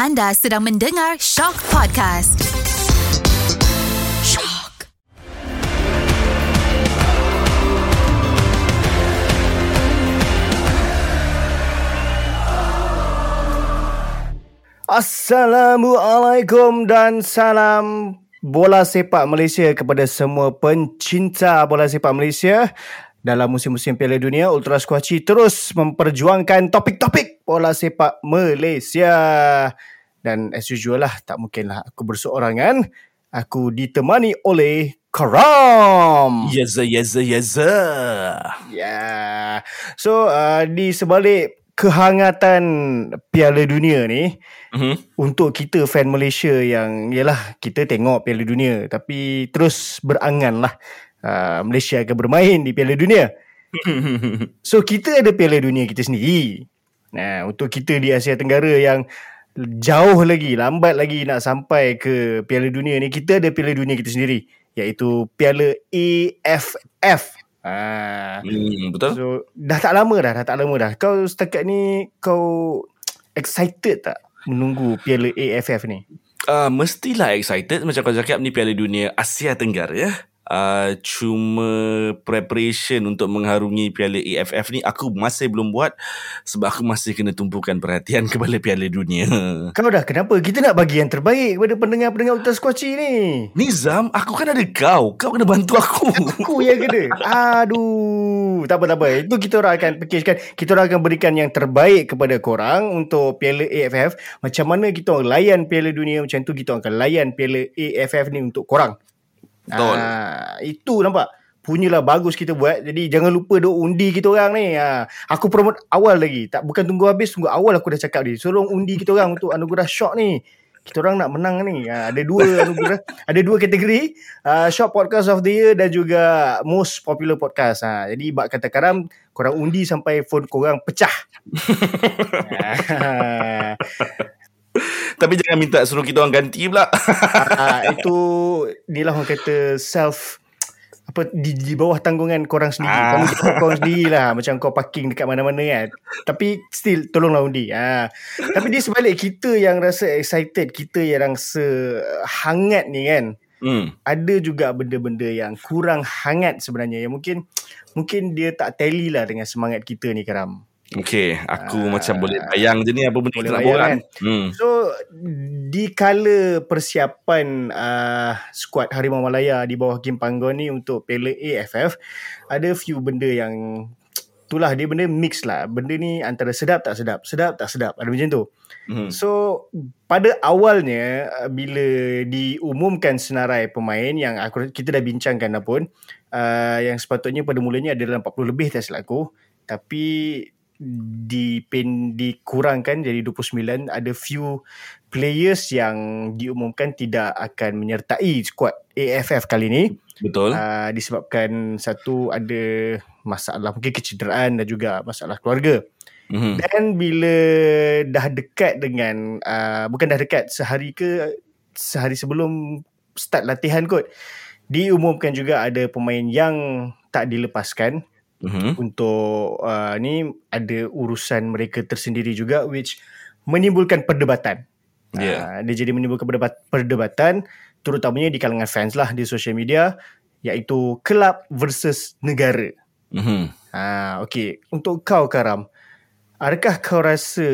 Anda sedang mendengar Shock Podcast. Shock. Assalamualaikum dan salam bola sepak Malaysia kepada semua pencinta bola sepak Malaysia. Dalam musim-musim Piala Dunia, Ultra Squatchy terus memperjuangkan topik-topik bola sepak Malaysia. Dan as usual lah, tak mungkinlah aku berseorangan. Aku ditemani oleh Karam. Yes, sir, yes, sir, yes, sir. Yeah. So, uh, di sebalik kehangatan Piala Dunia ni, Mm-hmm. untuk kita fan Malaysia yang yalah kita tengok Piala Dunia tapi terus berangan lah uh, Malaysia akan bermain di Piala Dunia. So kita ada Piala Dunia kita sendiri. Nah, untuk kita di Asia Tenggara yang jauh lagi, lambat lagi nak sampai ke Piala Dunia ni, kita ada Piala Dunia kita sendiri iaitu Piala AFF. Ah. Hmm, betul? So dah tak lama dah, dah tak lama dah. Kau setakat ni kau excited tak menunggu Piala AFF ni? Uh, mestilah excited macam kau cakap ni Piala Dunia Asia Tenggara ya. Uh, cuma preparation untuk mengharungi Piala AFF ni aku masih belum buat sebab aku masih kena tumpukan perhatian kepada Piala Dunia. Kau dah kenapa? Kita nak bagi yang terbaik kepada pendengar-pendengar Ultra Squatchy ni. Nizam, aku kan ada kau. Kau kena bantu aku. Aku yang kena. Aduh. Tak apa, tak apa. Itu kita orang akan package Kita orang akan berikan yang terbaik kepada korang untuk Piala AFF. Macam mana kita orang layan Piala Dunia, macam tu kita orang akan layan Piala AFF ni untuk korang. Betul. Ah, itu nampak. Punyalah bagus kita buat. Jadi jangan lupa duk undi kita orang ni. Ha, aku promote awal lagi. Tak bukan tunggu habis, tunggu awal aku dah cakap ni. Tolong undi kita orang untuk anugerah shock ni. Kita orang nak menang ni. Ha, ada dua anugerah, ada dua kategori. Uh, shock podcast of the year dan juga most popular podcast. Ha, jadi bak kata karam, korang undi sampai phone korang pecah. ha, Tapi jangan minta suruh kita orang ganti pula. Ah, itu ni lah orang kata self apa di, di bawah tanggungan korang sendiri. Ah. Ah. korang sendiri lah macam kau parking dekat mana-mana kan. Tapi still tolonglah undi. Ah. Tapi di sebalik kita yang rasa excited, kita yang rasa hangat ni kan. hmm. Ada juga benda-benda yang kurang hangat sebenarnya yang mungkin mungkin dia tak tally lah dengan semangat kita ni Karam. Okay, aku Ah. macam boleh bayang je ni apa benda kita nak buat kan? Hmm. So di kala persiapan uh, skuad Harimau Malaya di bawah Kim Panggon ni untuk Piala AFF ada few benda yang itulah dia benda mix lah. Benda ni antara sedap tak sedap, sedap tak sedap. Ada macam tu. Hmm. So pada awalnya uh, bila diumumkan senarai pemain yang aku kita dah bincangkan dah pun uh, yang sepatutnya pada mulanya ada dalam 40 lebih tak silap aku tapi dipen, dikurangkan jadi 29 ada few players yang diumumkan tidak akan menyertai skuad AFF kali ni Betul. uh, disebabkan satu ada masalah mungkin kecederaan dan juga masalah keluarga Hmm. dan bila dah dekat dengan uh, bukan dah dekat sehari ke sehari sebelum start latihan kot diumumkan juga ada pemain yang tak dilepaskan Hmm. untuk uh, ni ada urusan mereka tersendiri juga which menimbulkan perdebatan. Ya. Uh, dia jadi menimbulkan perdebat, perdebatan terutamanya di kalangan fans lah di social media iaitu kelab versus negara. Hmm. Ha, okay. Untuk kau Karam, adakah kau rasa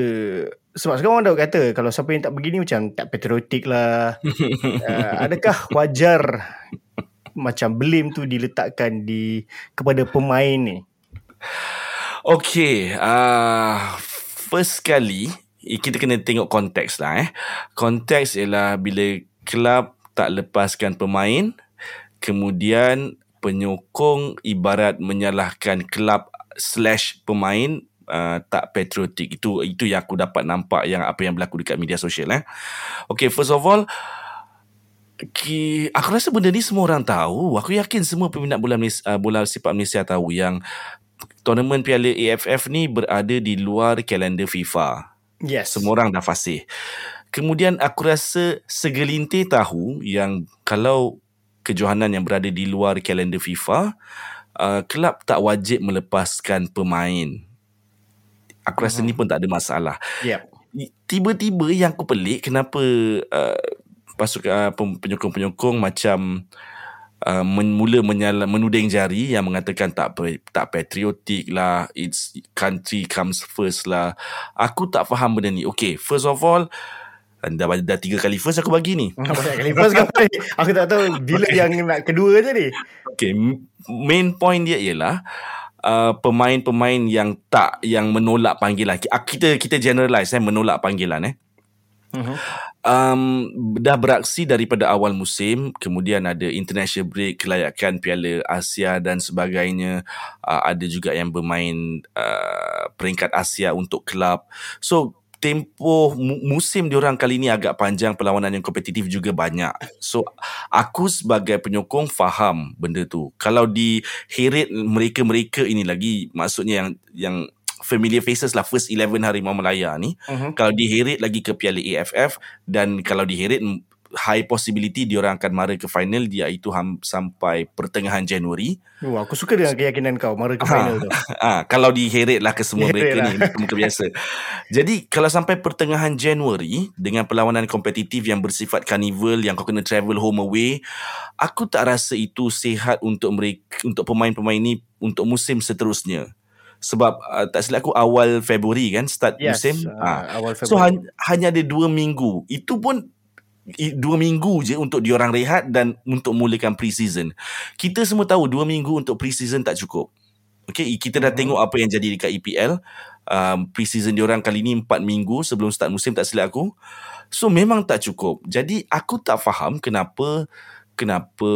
sebab sekarang orang dah kata kalau siapa yang tak begini macam tak patriotik lah. uh, adakah wajar macam blame tu diletakkan di kepada pemain ni? Okay, uh, first kali eh, kita kena tengok konteks lah eh. Konteks ialah bila kelab tak lepaskan pemain, kemudian penyokong ibarat menyalahkan kelab slash pemain uh, tak patriotik. Itu itu yang aku dapat nampak yang apa yang berlaku dekat media sosial eh. Okay, first of all, Ki, aku rasa benda ni semua orang tahu. Aku yakin semua peminat bola Malaysia, uh, bola sepak Malaysia tahu yang tournament Piala AFF ni berada di luar kalender FIFA. Yes. Semua orang dah fasih. Kemudian aku rasa segelintir tahu yang kalau kejohanan yang berada di luar kalender FIFA, uh, kelab tak wajib melepaskan pemain. Aku rasa ni pun tak ada masalah. Yep. tiba-tiba yang aku pelik kenapa uh, pasukan uh, penyokong-penyokong macam uh, mula menyala, menuding jari yang mengatakan tak tak patriotik lah it's country comes first lah. Aku tak faham benda ni. Okay first of all dah, dah tiga kali first aku bagi ni. Banyak kali first kau aku tak tahu bila yang nak kedua je ni. Okay main point dia ialah Uh, pemain-pemain yang tak yang menolak panggilan. Kita kita generalize eh menolak panggilan eh um, dah beraksi daripada awal musim kemudian ada international break kelayakan Piala Asia dan sebagainya. Uh, ada juga yang bermain uh, peringkat Asia untuk kelab. So tempoh musim diorang kali ni agak panjang perlawanan yang kompetitif juga banyak. So aku sebagai penyokong faham benda tu. Kalau di heret mereka-mereka ini lagi maksudnya yang yang familiar faces lah first 11 Harimau Melaya ni uh-huh. kalau diheret lagi ke Piala AFF dan kalau diheret high possibility dia orang akan mara ke final dia itu ham, sampai pertengahan Januari. Oh, aku suka dengan keyakinan kau mara ke final tu. Ah, kalau diheret lah ke semua mereka lah. ni muka biasa. Jadi kalau sampai pertengahan Januari dengan perlawanan kompetitif yang bersifat carnival yang kau kena travel home away, aku tak rasa itu sihat untuk mereka untuk pemain-pemain ni untuk musim seterusnya sebab uh, tak silap aku awal Februari kan start yes, musim. uh, uh, awal Februari. so han- hanya ada dua minggu. Itu pun dua minggu je untuk diorang rehat dan untuk mulakan pre-season. Kita semua tahu dua minggu untuk pre-season tak cukup. Okay kita dah uh-huh. tengok apa yang jadi dekat EPL um, pre-season diorang kali ni empat minggu sebelum start musim tak silap aku. So memang tak cukup. Jadi aku tak faham kenapa kenapa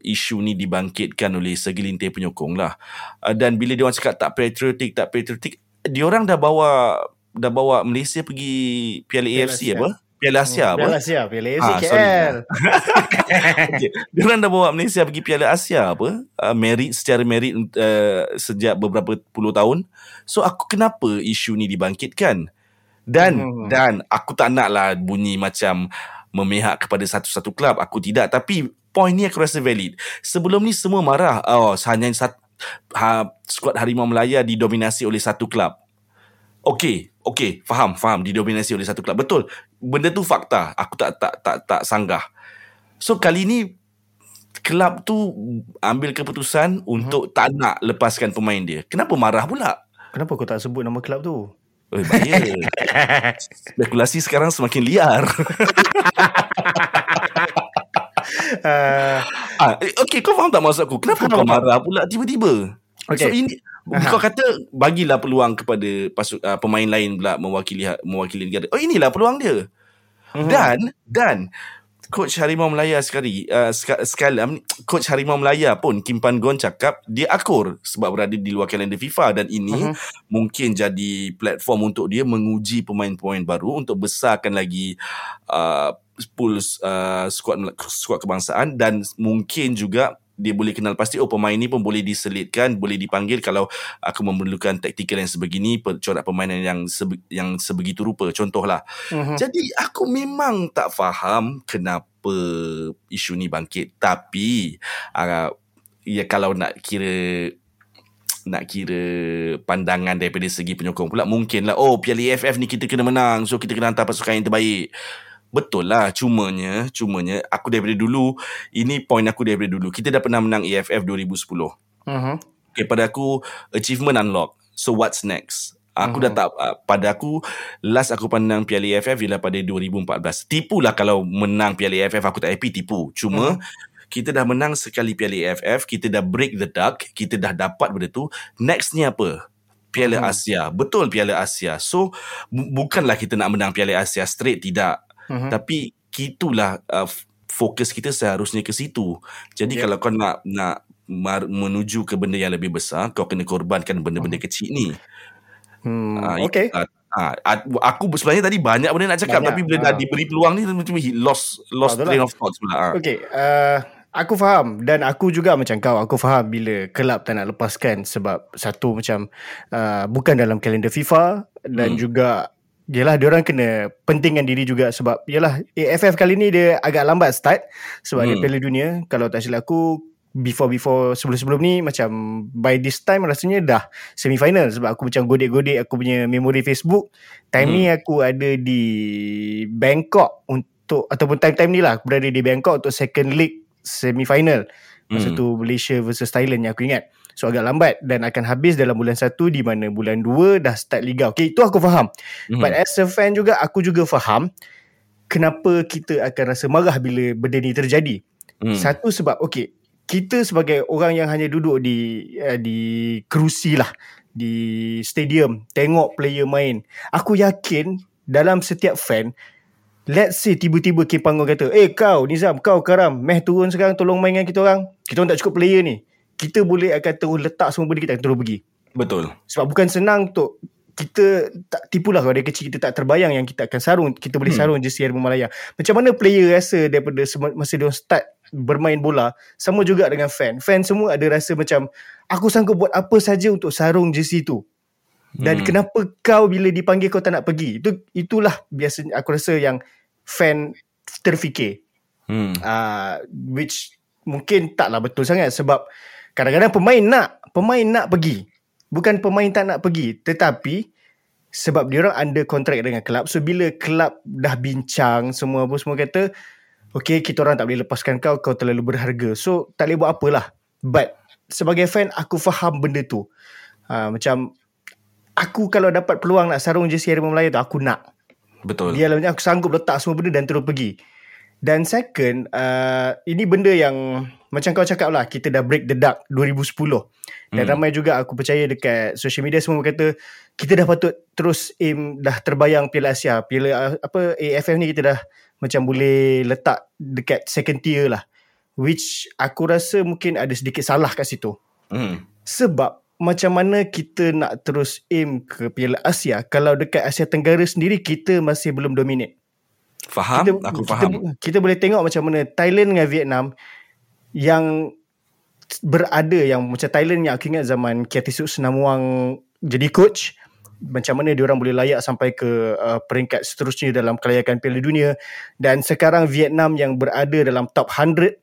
isu ni dibangkitkan oleh segelintir penyokong lah. Uh, dan bila dia orang cakap tak patriotik, tak patriotik, dia orang dah bawa dah bawa Malaysia pergi Piala, Piala AFC Asia. apa? Piala Asia hmm, apa? Piala Asia, Piala AFC ha, KL. okay. Dia orang dah bawa Malaysia pergi Piala Asia apa? Uh, merit secara merit uh, sejak beberapa puluh tahun. So aku kenapa isu ni dibangkitkan? Dan hmm. dan aku tak nak lah bunyi macam memihak kepada satu-satu klub aku tidak. Tapi point ni aku rasa valid. Sebelum ni semua marah. Oh hanya satu ha, skuad Harimau Melaya didominasi oleh satu klub okey okey. Faham faham. Didominasi oleh satu klub betul. Benda tu fakta. Aku tak tak tak tak sanggah. So kali ni klub tu ambil keputusan hmm. untuk tak nak lepaskan pemain dia. Kenapa marah pula? Kenapa kau tak sebut nama klub tu Oh, bahaya. Spekulasi sekarang semakin liar. uh, ah, eh, okay, kau faham tak maksud aku? Kenapa kau marah pula tiba-tiba? Okay. So, ini, uh-huh. kau kata bagilah peluang kepada pasuk, uh, pemain lain pula mewakili mewakili negara. Oh, inilah peluang dia. Uh-huh. Dan, dan, coach Harimau Melaya sekali uh, sekali um, coach Harimau Melaya pun Kim Pan Gon cakap dia akur sebab berada di luar kalender FIFA dan ini uh-huh. mungkin jadi platform untuk dia menguji pemain-pemain baru untuk besarkan lagi uh, pool uh, squad squad kebangsaan dan mungkin juga dia boleh kenal pasti oh pemain ni pun boleh diselitkan boleh dipanggil kalau aku memerlukan taktikal yang sebegini corak permainan yang sebe, yang sebegitu rupa contohlah uh-huh. jadi aku memang tak faham kenapa isu ni bangkit tapi uh, ya kalau nak kira nak kira pandangan daripada segi penyokong pula mungkinlah oh Piala AFF ni kita kena menang so kita kena hantar pasukan yang terbaik Betul lah cumanya cumanya aku daripada dulu ini point aku daripada dulu kita dah pernah menang AFF 2010. Uh-huh. Okay, pada aku achievement unlock. So what's next? Aku uh-huh. dah tak uh, pada aku last aku pandang Piala AFF ialah pada 2014. Tipulah kalau menang Piala AFF aku tak happy tipu. Cuma uh-huh. kita dah menang sekali Piala AFF, kita dah break the duck, kita dah dapat benda tu. Next ni apa? Piala uh-huh. Asia. Betul Piala Asia. So bu- bukanlah kita nak menang Piala Asia straight tidak uh-huh. tapi gitulah uh, fokus kita seharusnya ke situ jadi yeah. kalau kau nak nak menuju ke benda yang lebih besar kau kena korbankan benda-benda uh-huh. kecil ni hmm uh, okay uh, Ha, aku sebenarnya tadi banyak benda nak cakap banyak. tapi bila ha. dah diberi peluang ni macam lost lost ha, train of thoughts pula. Ha. Okay, uh, aku faham dan aku juga macam kau aku faham bila kelab tak nak lepaskan sebab satu macam uh, bukan dalam kalender FIFA dan hmm. juga Yelah dia orang kena pentingkan diri juga sebab yalah AFF kali ni dia agak lambat start sebab hmm. dia Piala Dunia kalau tak silap aku before-before sebelum-sebelum ni macam by this time rasanya dah semi final sebab aku macam godek-godek aku punya memori Facebook. Time Hmm. ni aku ada di Bangkok untuk ataupun time-time ni lah aku berada di Bangkok untuk second leg semi final. Masa Hmm. tu Malaysia versus Thailand yang aku ingat. So agak lambat dan akan habis dalam bulan 1 di mana bulan 2 dah start liga. Okay itu aku faham. Mhm. But as a fan juga aku juga faham kenapa kita akan rasa marah bila benda ni terjadi. Hmm. Satu sebab okay kita sebagai orang yang hanya duduk di uh, di kerusi lah di stadium tengok player main. Aku yakin dalam setiap fan Let's say tiba-tiba Kim Panggung kata Eh kau Nizam Kau Karam Meh turun sekarang Tolong main dengan kita orang Kita orang tak cukup player ni Kita boleh akan terus letak semua benda Kita akan terus pergi Betul. sebab bukan senang untuk kita tak tipulah kalau dari kecil kita tak terbayang yang kita akan sarung kita boleh Hmm. sarung jersey Harimau Malaya. Macam mana player rasa daripada masa dia start bermain bola sama juga dengan fan. Fan semua ada rasa macam aku sanggup buat apa saja untuk sarung jersey tu. Dan Hmm. kenapa kau bila dipanggil kau tak nak pergi? Itu itulah biasanya aku rasa yang fan terfikir. Hmm. Uh, which mungkin taklah betul sangat sebab kadang-kadang pemain nak pemain nak pergi bukan pemain tak nak pergi tetapi sebab dia orang under kontrak dengan kelab so bila kelab dah bincang semua apa semua kata okay kita orang tak boleh lepaskan kau kau terlalu berharga so tak boleh buat apalah but sebagai fan aku faham benda tu uh, macam aku kalau dapat peluang nak sarung jersey Harimau Melaya tu aku nak Betul. dia lah aku sanggup letak semua benda dan terus pergi. Dan second, uh, ini benda yang macam kau cakap lah, kita dah break the dark 2010. Dan Hmm. ramai juga aku percaya dekat social media semua kata, kita dah patut terus aim dah terbayang Piala Asia. Piala apa AFF ni kita dah macam boleh letak dekat second tier lah. Which aku rasa mungkin ada sedikit salah kat situ. Hmm. Sebab macam mana kita nak terus aim ke Piala Asia kalau dekat Asia Tenggara sendiri kita masih belum dominate. Faham? kita, Aku kita, faham. Kita boleh tengok macam mana Thailand dengan Vietnam yang berada yang macam Thailand yang aku ingat zaman Kiatisuk Senamuang jadi coach macam mana dia orang boleh layak sampai ke uh, peringkat seterusnya dalam kelayakan Piala Dunia. Dan sekarang Vietnam yang berada dalam top 100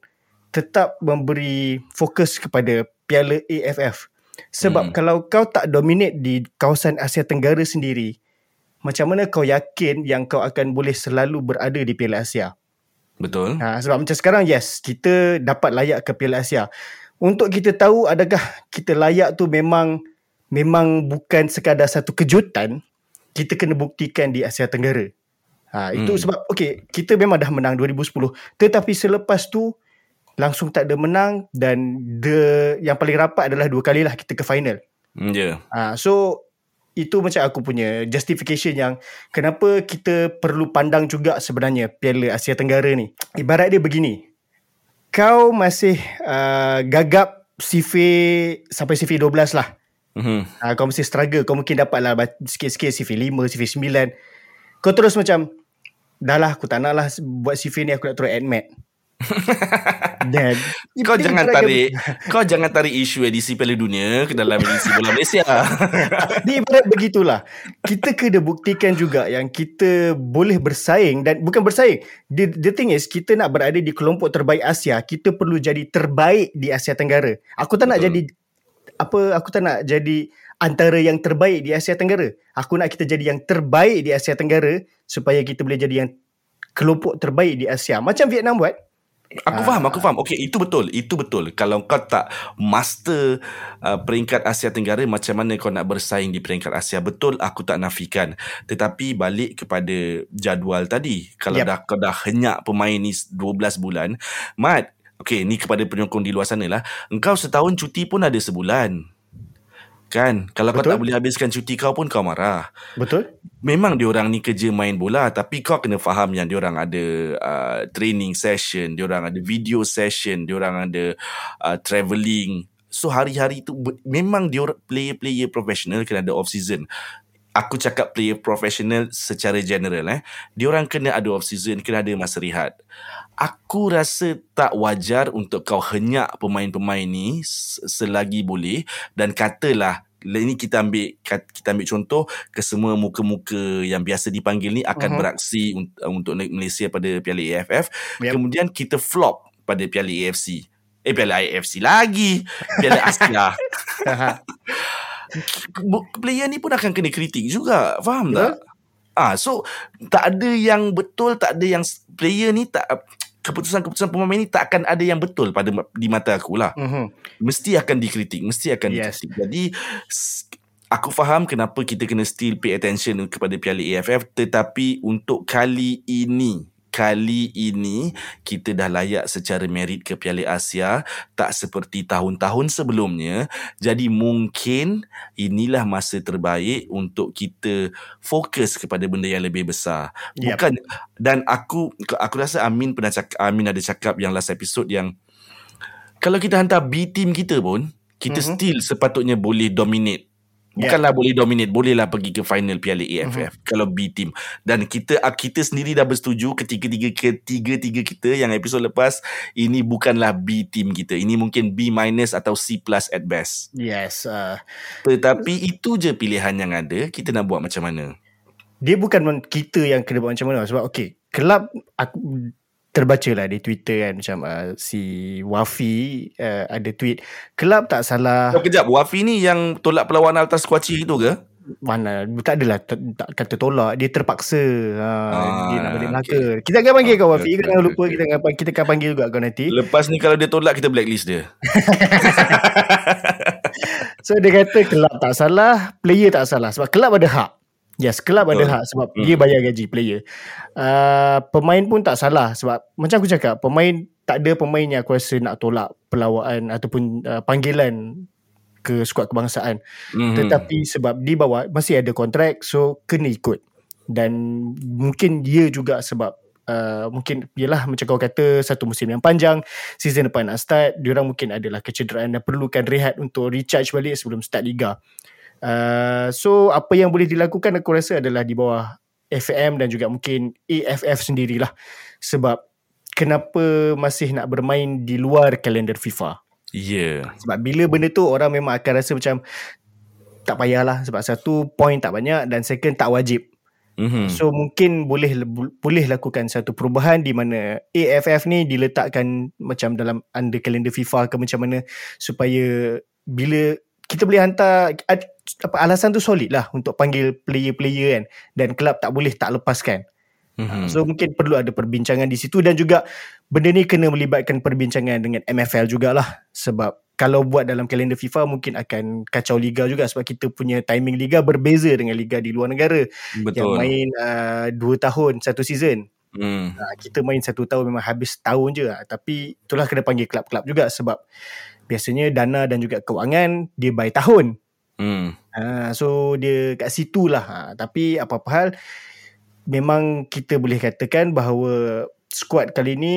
tetap memberi fokus kepada Piala AFF sebab Hmm. kalau kau tak dominate di kawasan Asia Tenggara sendiri macam mana kau yakin yang kau akan boleh selalu berada di Piala Asia Betul. Ha, sebab macam sekarang yes kita dapat layak ke Piala Asia. Untuk kita tahu adakah kita layak tu memang memang bukan sekadar satu kejutan, kita kena buktikan di Asia Tenggara. Ha, itu Hmm. sebab okay kita memang dah menang 2010 tetapi selepas tu langsung tak ada menang dan the yang paling rapat adalah dua kali lah kita ke final. Hmm, Ya. Ha, so itu macam aku punya justification yang kenapa kita perlu pandang juga sebenarnya Piala Asia Tenggara ni. Ibarat dia begini. Kau masih uh, gagap CV sampai CV 12 lah. Mhm. Ha, kau mesti struggle. Kau mungkin dapat lah sikit-sikit CV 5, CV 9. Kau terus macam, dah lah aku tak nak lah buat CV ni aku nak terus admit. Dan Kau jangan tarik Kau jangan tarik isu edisi Piala Dunia Ke dalam edisi bola Malaysia Dia ibarat begitulah. Kita kena buktikan juga yang kita boleh bersaing dan bukan bersaing. The, the thing is kita nak berada di kelompok terbaik Asia, kita perlu jadi terbaik di Asia Tenggara. Aku tak nak Betul. jadi apa aku tak nak jadi antara yang terbaik di Asia Tenggara. Aku nak kita jadi yang terbaik di Asia Tenggara supaya kita boleh jadi yang kelompok terbaik di Asia. Macam Vietnam buat. Aku faham Aku faham. Okay itu betul Itu betul. Kalau kau tak Master uh, Peringkat Asia Tenggara Macam mana kau nak bersaing Di peringkat Asia? Betul Aku tak nafikan. Tetapi balik kepada Jadual tadi. Kalau Yep. dah kau dah henyak Pemain ni 12 bulan Mat Okay ni kepada penyokong di luar sana lah Engkau setahun cuti pun ada sebulan Kan Kalau kau Betul. tak boleh habiskan cuti kau pun kau marah Betul? Memang diorang ni kerja main bola tapi kau kena faham yang diorang ada uh, training session, diorang ada video session, diorang ada uh, travelling. So hari-hari tu memang diorang player-player professional kena ada off season. Aku cakap player professional secara general eh. Diorang kena ada off season, kena ada masa rehat. Aku rasa tak wajar untuk kau henyak pemain-pemain ni selagi boleh dan katalah ini kita ambil kita ambil contoh kesemua muka-muka yang biasa dipanggil ni akan Mhm. beraksi un- untuk naik Malaysia pada Piala AFF Yep. kemudian kita flop pada Piala AFC Eh Piala AFC lagi Piala Asia Player ni pun akan kena kritik juga Faham tak? Ah, so tak ada yang betul, tak ada yang player ni tak keputusan-keputusan pemain ni tak akan ada yang betul pada di mata aku lah. Mhm. Mesti akan dikritik, mesti akan Yes. dikritik. Jadi aku faham kenapa kita kena still pay attention kepada Piala AFF tetapi untuk kali ini kali ini kita dah layak secara merit ke Piala Asia tak seperti tahun-tahun sebelumnya jadi mungkin inilah masa terbaik untuk kita fokus kepada benda yang lebih besar Yep. bukan dan aku aku rasa Amin pernah cakap Amin ada cakap yang last episode yang kalau kita hantar B team kita pun kita Mhm. still sepatutnya boleh dominate Yeah. Bukanlah boleh dominate Bolehlah pergi ke final Piala AFF Mhm. Kalau B team Dan kita ah, kita sendiri dah bersetuju Ketiga-tiga ketiga-tiga kita Yang episod lepas Ini bukanlah B team kita Ini mungkin B minus Atau C plus at best Yes. Uh, Tetapi itu je pilihan yang ada Kita nak buat macam mana dia bukan kita yang kena buat macam mana sebab okay kelab aku terbaca lah di Twitter kan. Macam uh, si Wafi uh, ada tweet kelab tak salah. Oh, kejap. Wafi ni yang tolak perlawanan atas Kuaci itu ke? mana tak adalah tak, tak kata tolak. Dia terpaksa. Ha, Ah, dia nak balik okay. Melaka. Kita akan panggil kau Okay, Wafi. Okay, kau jangan okay, lupa okay. kita akan kita akan panggil juga kau nanti. Lepas ni kalau dia tolak Kita blacklist dia. So dia kata kelab tak salah player tak salah. Sebab kelab ada hak Yes, kelab ada hak sebab Hmm. dia bayar gaji player. Uh, pemain pun tak salah sebab macam aku cakap, pemain tak ada pemain yang aku rasa nak tolak perlawanan ataupun uh, panggilan ke skuad kebangsaan. Mhm. Tetapi sebab di bawah masih ada kontrak so kena ikut. Dan mungkin dia juga sebab Uh, mungkin yelah macam kau kata satu musim yang panjang season depan nak start diorang mungkin adalah kecederaan dan perlukan rehat untuk recharge balik sebelum start liga uh, so apa yang boleh dilakukan aku rasa adalah di bawah FM dan juga mungkin AFF sendirilah. Sebab kenapa masih nak bermain di luar kalender FIFA? Ya. Sebab bila benda tu orang memang akan rasa macam tak payahlah. Sebab satu point tak banyak dan second tak wajib. Mhm. So mungkin boleh boleh lakukan satu perubahan di mana AFF ni diletakkan macam dalam under kalender FIFA ke macam mana supaya bila kita boleh hantar apa alasan tu solid lah untuk panggil player-player kan dan kelab tak boleh tak lepaskan. Mhm. So mungkin perlu ada perbincangan di situ dan juga benda ni kena melibatkan perbincangan dengan MFL jugalah sebab kalau buat dalam kalender FIFA mungkin akan kacau liga juga sebab kita punya timing liga berbeza dengan liga di luar negara Betul yang main uh, 2 tahun satu season. Hmm. Uh, kita main satu tahun memang habis tahun je lah. Tapi itulah kena panggil kelab-kelab juga sebab biasanya dana dan juga kewangan dia by tahun. Hmm. Ha, so dia kat situ lah. Ha, tapi apa-apa hal memang kita boleh katakan bahawa squad kali ni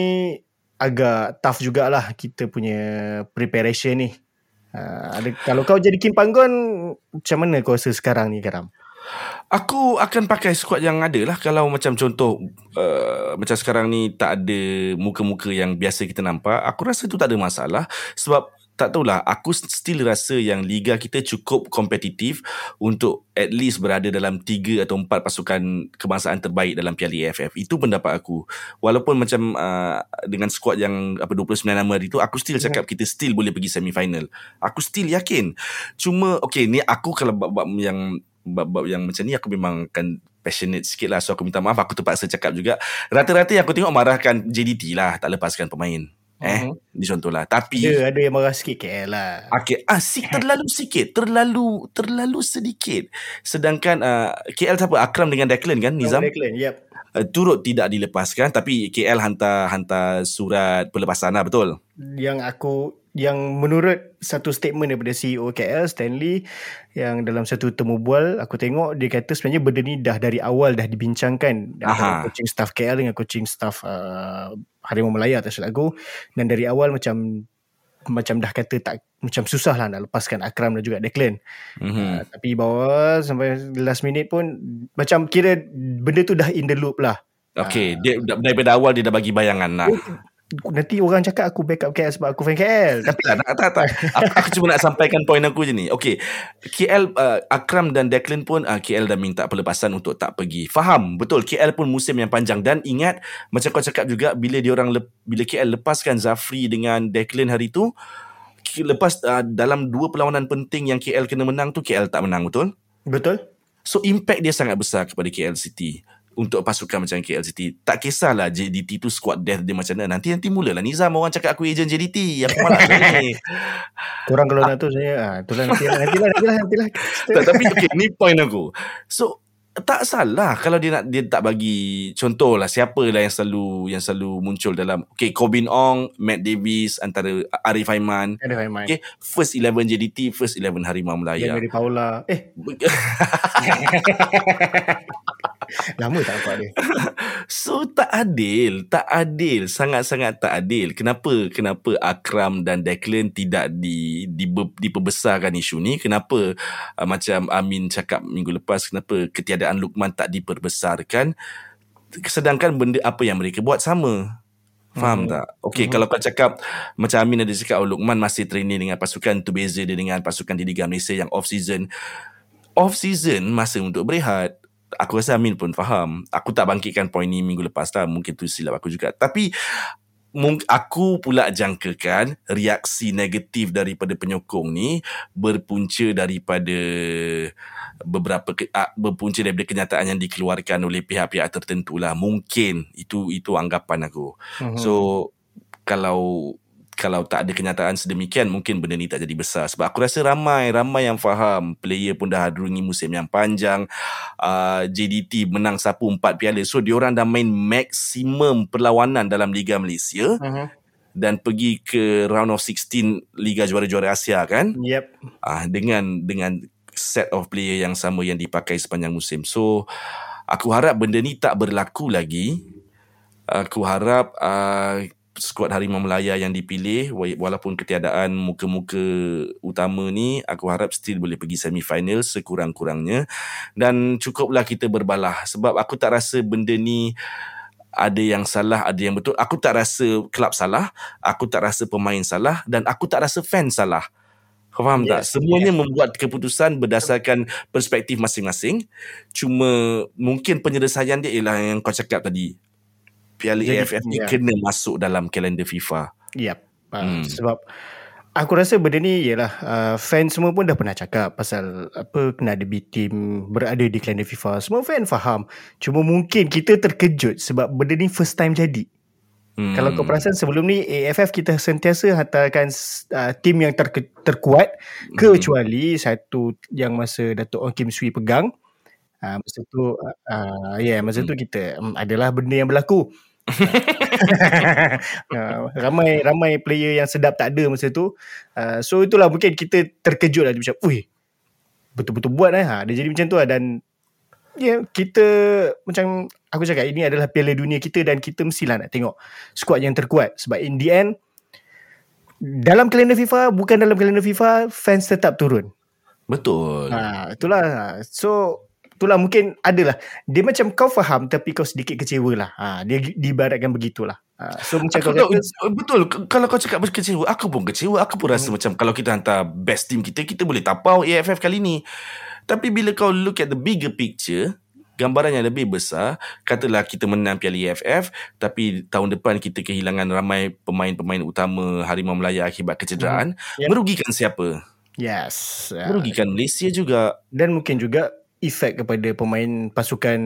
agak tough jugalah kita punya preparation ni. Ha, ada, kalau kau jadi Kim Panggon macam mana kau rasa sekarang ni Karam? Aku akan pakai squad yang ada lah Kalau macam contoh uh, Macam sekarang ni Tak ada muka-muka yang biasa kita nampak Aku rasa tu tak ada masalah Sebab tak tahulah Aku still rasa yang Liga kita cukup kompetitif Untuk at least berada dalam 3 atau 4 pasukan kebangsaan terbaik dalam Piala AFF Itu pendapat aku. Walaupun macam uh, Dengan squad yang apa 29 nama itu Aku still cakap kita still boleh pergi semi-final. Aku still yakin. Cuma okay ni aku kalau bab-bab yang bab-bab yang macam ni aku memang akan passionate sikit lah. So aku minta maaf aku terpaksa cakap juga. Rata-rata yang aku tengok marahkan JDT lah tak lepaskan pemain eh Mhm. ni contohlah tapi Ada, ada yang marah sikit KL lah. Okay, ah, si, terlalu sikit, terlalu terlalu sedikit. Sedangkan uh, KL siapa? Akram dengan Declan kan, Nizam? Declan, yep. Uh, turut tidak dilepaskan, tapi KL hantar hantar surat pelepasan lah, betul? Yang aku yang menurut satu statement daripada CEO KL Stanley yang dalam satu temu bual aku tengok dia kata sebenarnya benda ni dah dari awal dah dibincangkan antara Aha. coaching staff KL dengan coaching staff uh, Harimau Melaya tak silap aku dan dari awal macam macam dah kata tak macam susah lah nak lepaskan Akram dan juga Declan Mm-hmm. hmm. uh, tapi bawa sampai last minute pun macam kira benda tu dah in the loop lah Okay, dia daripada awal dia dah bagi bayangan lah. Nanti orang cakap aku backup KL sebab aku fan KL. Tapi tak, tak, tak, tak. Aku, aku cuma nak sampaikan poin aku je ni. Okay. KL, uh, Akram dan Declan pun uh, KL dah minta pelepasan untuk tak pergi. Faham. Betul. KL pun musim yang panjang. Dan ingat, macam kau cakap juga, bila dia orang lep, bila KL lepaskan Zafri dengan Declan hari tu, lepas uh, dalam dua perlawanan penting yang KL kena menang tu, KL tak menang. Betul? betul? So impact dia sangat besar kepada KL City untuk pasukan macam KL City. Tak kisahlah JDT tu squad death dia macam mana. Nanti nanti mulalah Nizam orang cakap aku agent JDT. Aku malas ni. Korang kalau nak tu saya ah itulah nanti lah nanti lah nanti lah nanti lah. tak, tapi okay, ni point aku. So tak salah kalau dia nak dia tak bagi contoh lah siapa lah yang selalu yang selalu muncul dalam okay Corbin Ong Matt Davis antara Arif Aiman Ada Fahim. okay first 11 JDT first 11 Harimau Melaya Dari Paula. Eh, lama tak nampak dia. So tak adil, tak adil, sangat-sangat tak adil. Kenapa kenapa Akram dan Declan tidak di, di diperbesarkan isu ni? Kenapa uh, macam Amin cakap minggu lepas kenapa ketiadaan Lukman tak diperbesarkan? Sedangkan benda apa yang mereka buat sama. Faham Mhm. tak? Okay, kalau kau cakap macam Amin ada cakap oh, Lukman masih training dengan pasukan tu beza dia dengan pasukan di Liga Malaysia yang off season. Off season masa untuk berehat. Aku rasa Amin pun faham. Aku tak bangkitkan poin ni minggu lepas lah. Mungkin tu silap aku juga. Tapi aku pula jangkakan reaksi negatif daripada penyokong ni berpunca daripada beberapa ke, ah, berpunca daripada kenyataan yang dikeluarkan oleh pihak-pihak tertentu lah mungkin itu itu anggapan aku Mhm. so kalau kalau tak ada kenyataan sedemikian mungkin benda ni tak jadi besar sebab aku rasa ramai ramai yang faham player pun dah hadrungi musim yang panjang uh, JDT menang sapu empat piala so diorang dah main maksimum perlawanan dalam Liga Malaysia Mhm. dan pergi ke round of 16 Liga Juara-Juara Asia kan Yep. ah dengan dengan set of player yang sama yang dipakai sepanjang musim. So aku harap benda ni tak berlaku lagi. Aku harap uh, skuad Harimau Melaya yang dipilih wa- walaupun ketiadaan muka-muka utama ni aku harap still boleh pergi semi final sekurang-kurangnya dan cukuplah kita berbalah sebab aku tak rasa benda ni ada yang salah, ada yang betul. Aku tak rasa kelab salah, aku tak rasa pemain salah dan aku tak rasa fan salah. Kau faham yes, tak? Semuanya yes. membuat keputusan berdasarkan perspektif masing-masing. Cuma mungkin penyelesaian dia ialah yang kau cakap tadi. Piala Jadi, AFF ni ya. kena masuk dalam kalender FIFA. Yep. Uh, Hmm. Sebab aku rasa benda ni ialah uh, fan semua pun dah pernah cakap pasal apa kena ada B team berada di kalender FIFA. Semua fan faham. Cuma mungkin kita terkejut sebab benda ni first time jadi. Hmm. Kalau kau perasan sebelum ni AFF kita sentiasa hantarkan uh, tim yang ter- terkuat Hmm. kecuali satu yang masa Datuk Ong Kim Swee pegang. Uh, masa tu uh, ya yeah, masa tu kita um, adalah benda yang berlaku. Uh, ramai ramai player yang sedap tak ada masa tu. Uh, so itulah mungkin kita terkejut lah macam, "Ui, betul-betul buat eh." Ha, dia jadi macam tu lah dan ya yeah, kita macam aku cakap ini adalah Piala Dunia kita dan kita mestilah nak tengok skuad yang terkuat sebab in the end dalam kalender FIFA bukan dalam kalender FIFA fans tetap turun. Betul. Ha itulah so itulah mungkin adalah dia macam kau faham tapi kau sedikit kecewa lah. Ha dia diibaratkan begitulah. Ha, so macam Aku kau kata betul K- kalau kau cakap kecewa aku pun kecewa aku pun rasa hmm. macam kalau kita hantar best team kita kita boleh tapau AFF kali ni tapi bila kau look at the bigger picture gambaran yang lebih besar katalah kita menang Piala AFF tapi tahun depan kita kehilangan ramai pemain-pemain utama Harimau Melaya akibat kecederaan Yep. merugikan siapa yes. Merugikan Malaysia juga dan mungkin juga efek kepada pemain pasukan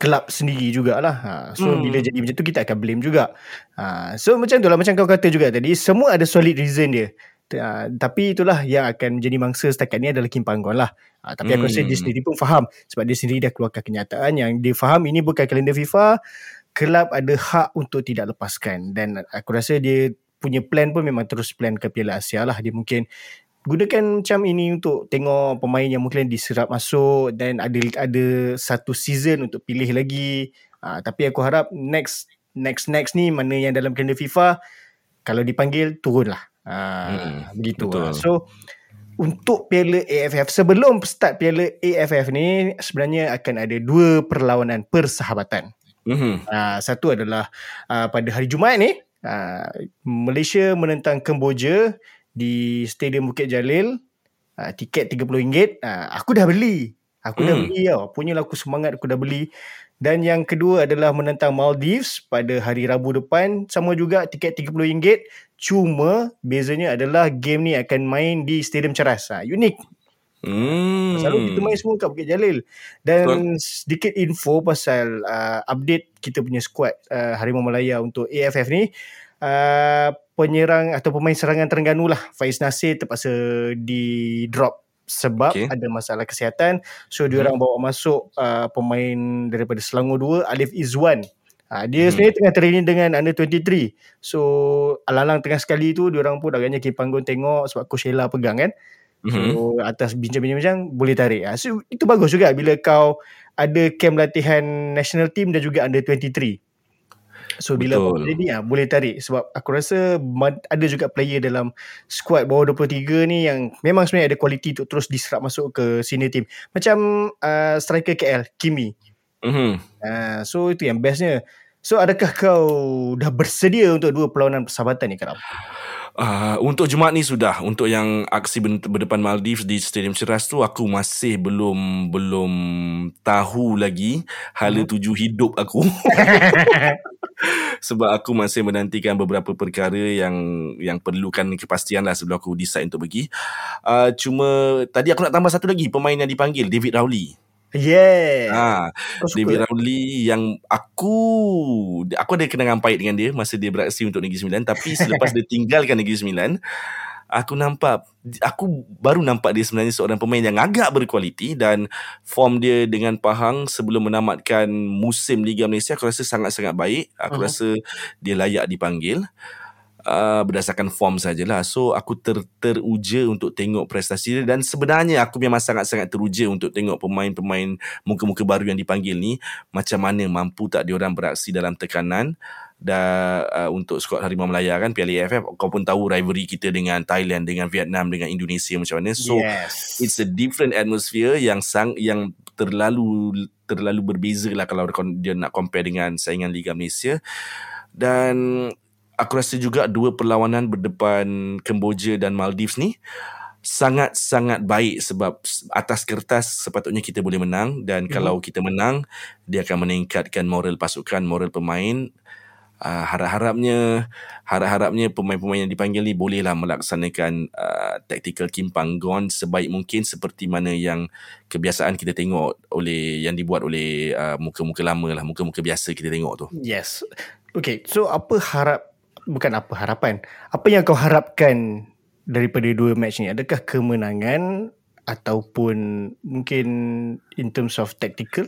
kelab sendiri jugalah. Ha, so Hmm. hmm. bila jadi macam tu kita akan blame juga. Ha, so macam tu lah macam kau kata juga tadi semua ada solid reason dia. Ha, tapi itulah yang akan menjadi mangsa setakat ni adalah Kim Panggon lah. Ha, tapi aku rasa dia Hmm. sendiri pun faham sebab dia sendiri dah keluarkan kenyataan yang dia faham ini bukan kalender FIFA. Kelab ada hak untuk tidak lepaskan dan aku rasa dia punya plan pun memang terus plan ke Piala Asia lah. Dia mungkin gunakan macam ini untuk tengok pemain yang mungkin diserap masuk dan ada ada satu season untuk pilih lagi. Uh, tapi aku harap next next next ni mana yang dalam kalender FIFA kalau dipanggil turunlah. Uh, Hmm, begitu. betul. lah. So untuk Piala AFF sebelum start Piala AFF ni sebenarnya akan ada dua perlawanan persahabatan. mm-hmm. Uh, satu adalah uh, pada hari Jumaat ni Uh, Malaysia menentang Kemboja di Stadium Bukit Jalil. Uh, tiket RM30. Uh, aku dah beli. Aku hmm. dah beli tau. Punyalah aku semangat aku dah beli. Dan yang kedua adalah menentang Maldives pada hari Rabu depan. Sama juga tiket RM30. Cuma bezanya adalah game ni akan main di Stadium Ceras. Ha, unik. Hmm. Selalu kita main semua kat Bukit Jalil. Dan Betul. sedikit info pasal uh, update kita punya squad uh, Harimau Malaya untuk AFF ni. Uh, penyerang atau pemain serangan Terengganu lah. Faiz Nasir terpaksa di drop sebab okay. ada masalah kesihatan. So hmm. diorang bawa masuk uh, pemain daripada Selangor 2 Alif Izwan. Uh, dia hmm. sebenarnya tengah training dengan under 23. So alang-alang tengah sekali tu diorang pun agaknya Kim Panggon tengok sebab Coach Sheila pegang kan. So hmm. atas bincang-bincang boleh tarik. Uh, so itu bagus juga bila kau ada camp latihan national team dan juga under 23. So bila Betul. jadi ah boleh tarik sebab aku rasa ada juga player dalam squad bawah 23 ni yang memang sebenarnya ada kualiti untuk terus diserap masuk ke senior team. Macam uh, striker KL Kimi. Mhm. Uh, so itu yang bestnya. So adakah kau dah bersedia untuk dua perlawanan persahabatan ni Karam? Uh, untuk Jumaat ni sudah. Untuk yang aksi berdepan Maldives di Stadium Ceras tu aku masih belum belum tahu lagi hala hmm. tuju hidup aku. Sebab aku masih menantikan beberapa perkara yang yang perlukan kepastian lah sebelum aku decide untuk pergi. Uh, cuma tadi aku nak tambah satu lagi pemain yang dipanggil David Rowley Yeah. Ha, David Rowley yang aku aku ada kenangan pahit dengan dia masa dia beraksi untuk Negeri Sembilan tapi selepas dia tinggalkan Negeri Sembilan aku nampak aku baru nampak dia sebenarnya seorang pemain yang agak berkualiti dan form dia dengan Pahang sebelum menamatkan musim Liga Malaysia aku rasa sangat-sangat baik. Aku uh-huh. rasa dia layak dipanggil uh, berdasarkan form sajalah. So aku ter teruja untuk tengok prestasi dia dan sebenarnya aku memang sangat-sangat teruja untuk tengok pemain-pemain muka-muka baru yang dipanggil ni macam mana mampu tak diorang beraksi dalam tekanan dan uh, untuk skuad Harimau Melaya kan Piala AFF kau pun tahu rivalry kita dengan Thailand dengan Vietnam dengan Indonesia macam mana so yes. it's a different atmosphere yang sang yang terlalu terlalu berbeza lah kalau dia nak compare dengan saingan Liga Malaysia dan aku rasa juga dua perlawanan berdepan Kemboja dan Maldives ni sangat-sangat baik sebab atas kertas sepatutnya kita boleh menang dan hmm. kalau kita menang dia akan meningkatkan moral pasukan, moral pemain. Uh, harap-harapnya harap-harapnya pemain-pemain yang dipanggil ni bolehlah melaksanakan uh, tactical kimpang gone sebaik mungkin seperti mana yang kebiasaan kita tengok oleh yang dibuat oleh uh, muka-muka lama lah muka-muka biasa kita tengok tu. Yes. Okay, so apa harap bukan apa harapan. Apa yang kau harapkan daripada dua match ni? Adakah kemenangan ataupun mungkin in terms of tactical?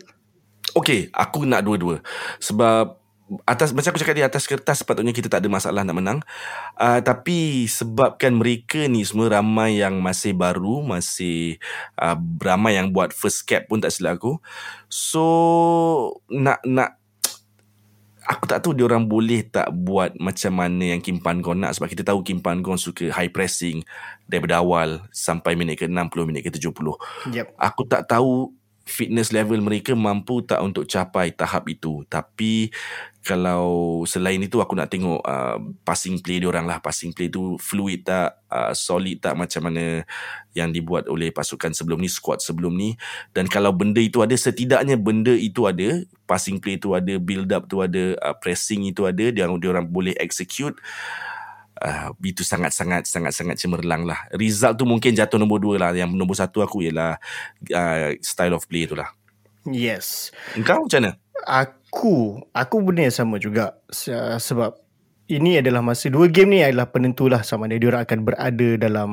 Okay, aku nak dua-dua. Sebab atas macam aku cakap di atas kertas sepatutnya kita tak ada masalah nak menang. Uh, tapi sebabkan mereka ni semua ramai yang masih baru, masih uh, ramai yang buat first cap pun tak silap aku. So nak nak aku tak tahu dia orang boleh tak buat macam mana yang Kim Pan Gon nak sebab kita tahu Kim Pan Gon suka high pressing daripada awal sampai minit ke 60 minit ke 70. Yep. Aku tak tahu fitness level mereka mampu tak untuk capai tahap itu tapi kalau selain itu aku nak tengok uh, passing play dia orang lah passing play tu fluid tak uh, solid tak macam mana yang dibuat oleh pasukan sebelum ni squad sebelum ni dan kalau benda itu ada setidaknya benda itu ada passing play itu ada build up tu ada uh, pressing itu ada dia orang boleh execute Uh, itu sangat-sangat sangat-sangat cemerlang lah. Result tu mungkin jatuh nombor dua lah. Yang nombor satu aku ialah uh, style of play tu lah. Yes. Engkau macam mana? Aku, aku benda yang sama juga. Sebab ini adalah masa dua game ni adalah penentu lah sama ada diorang akan berada dalam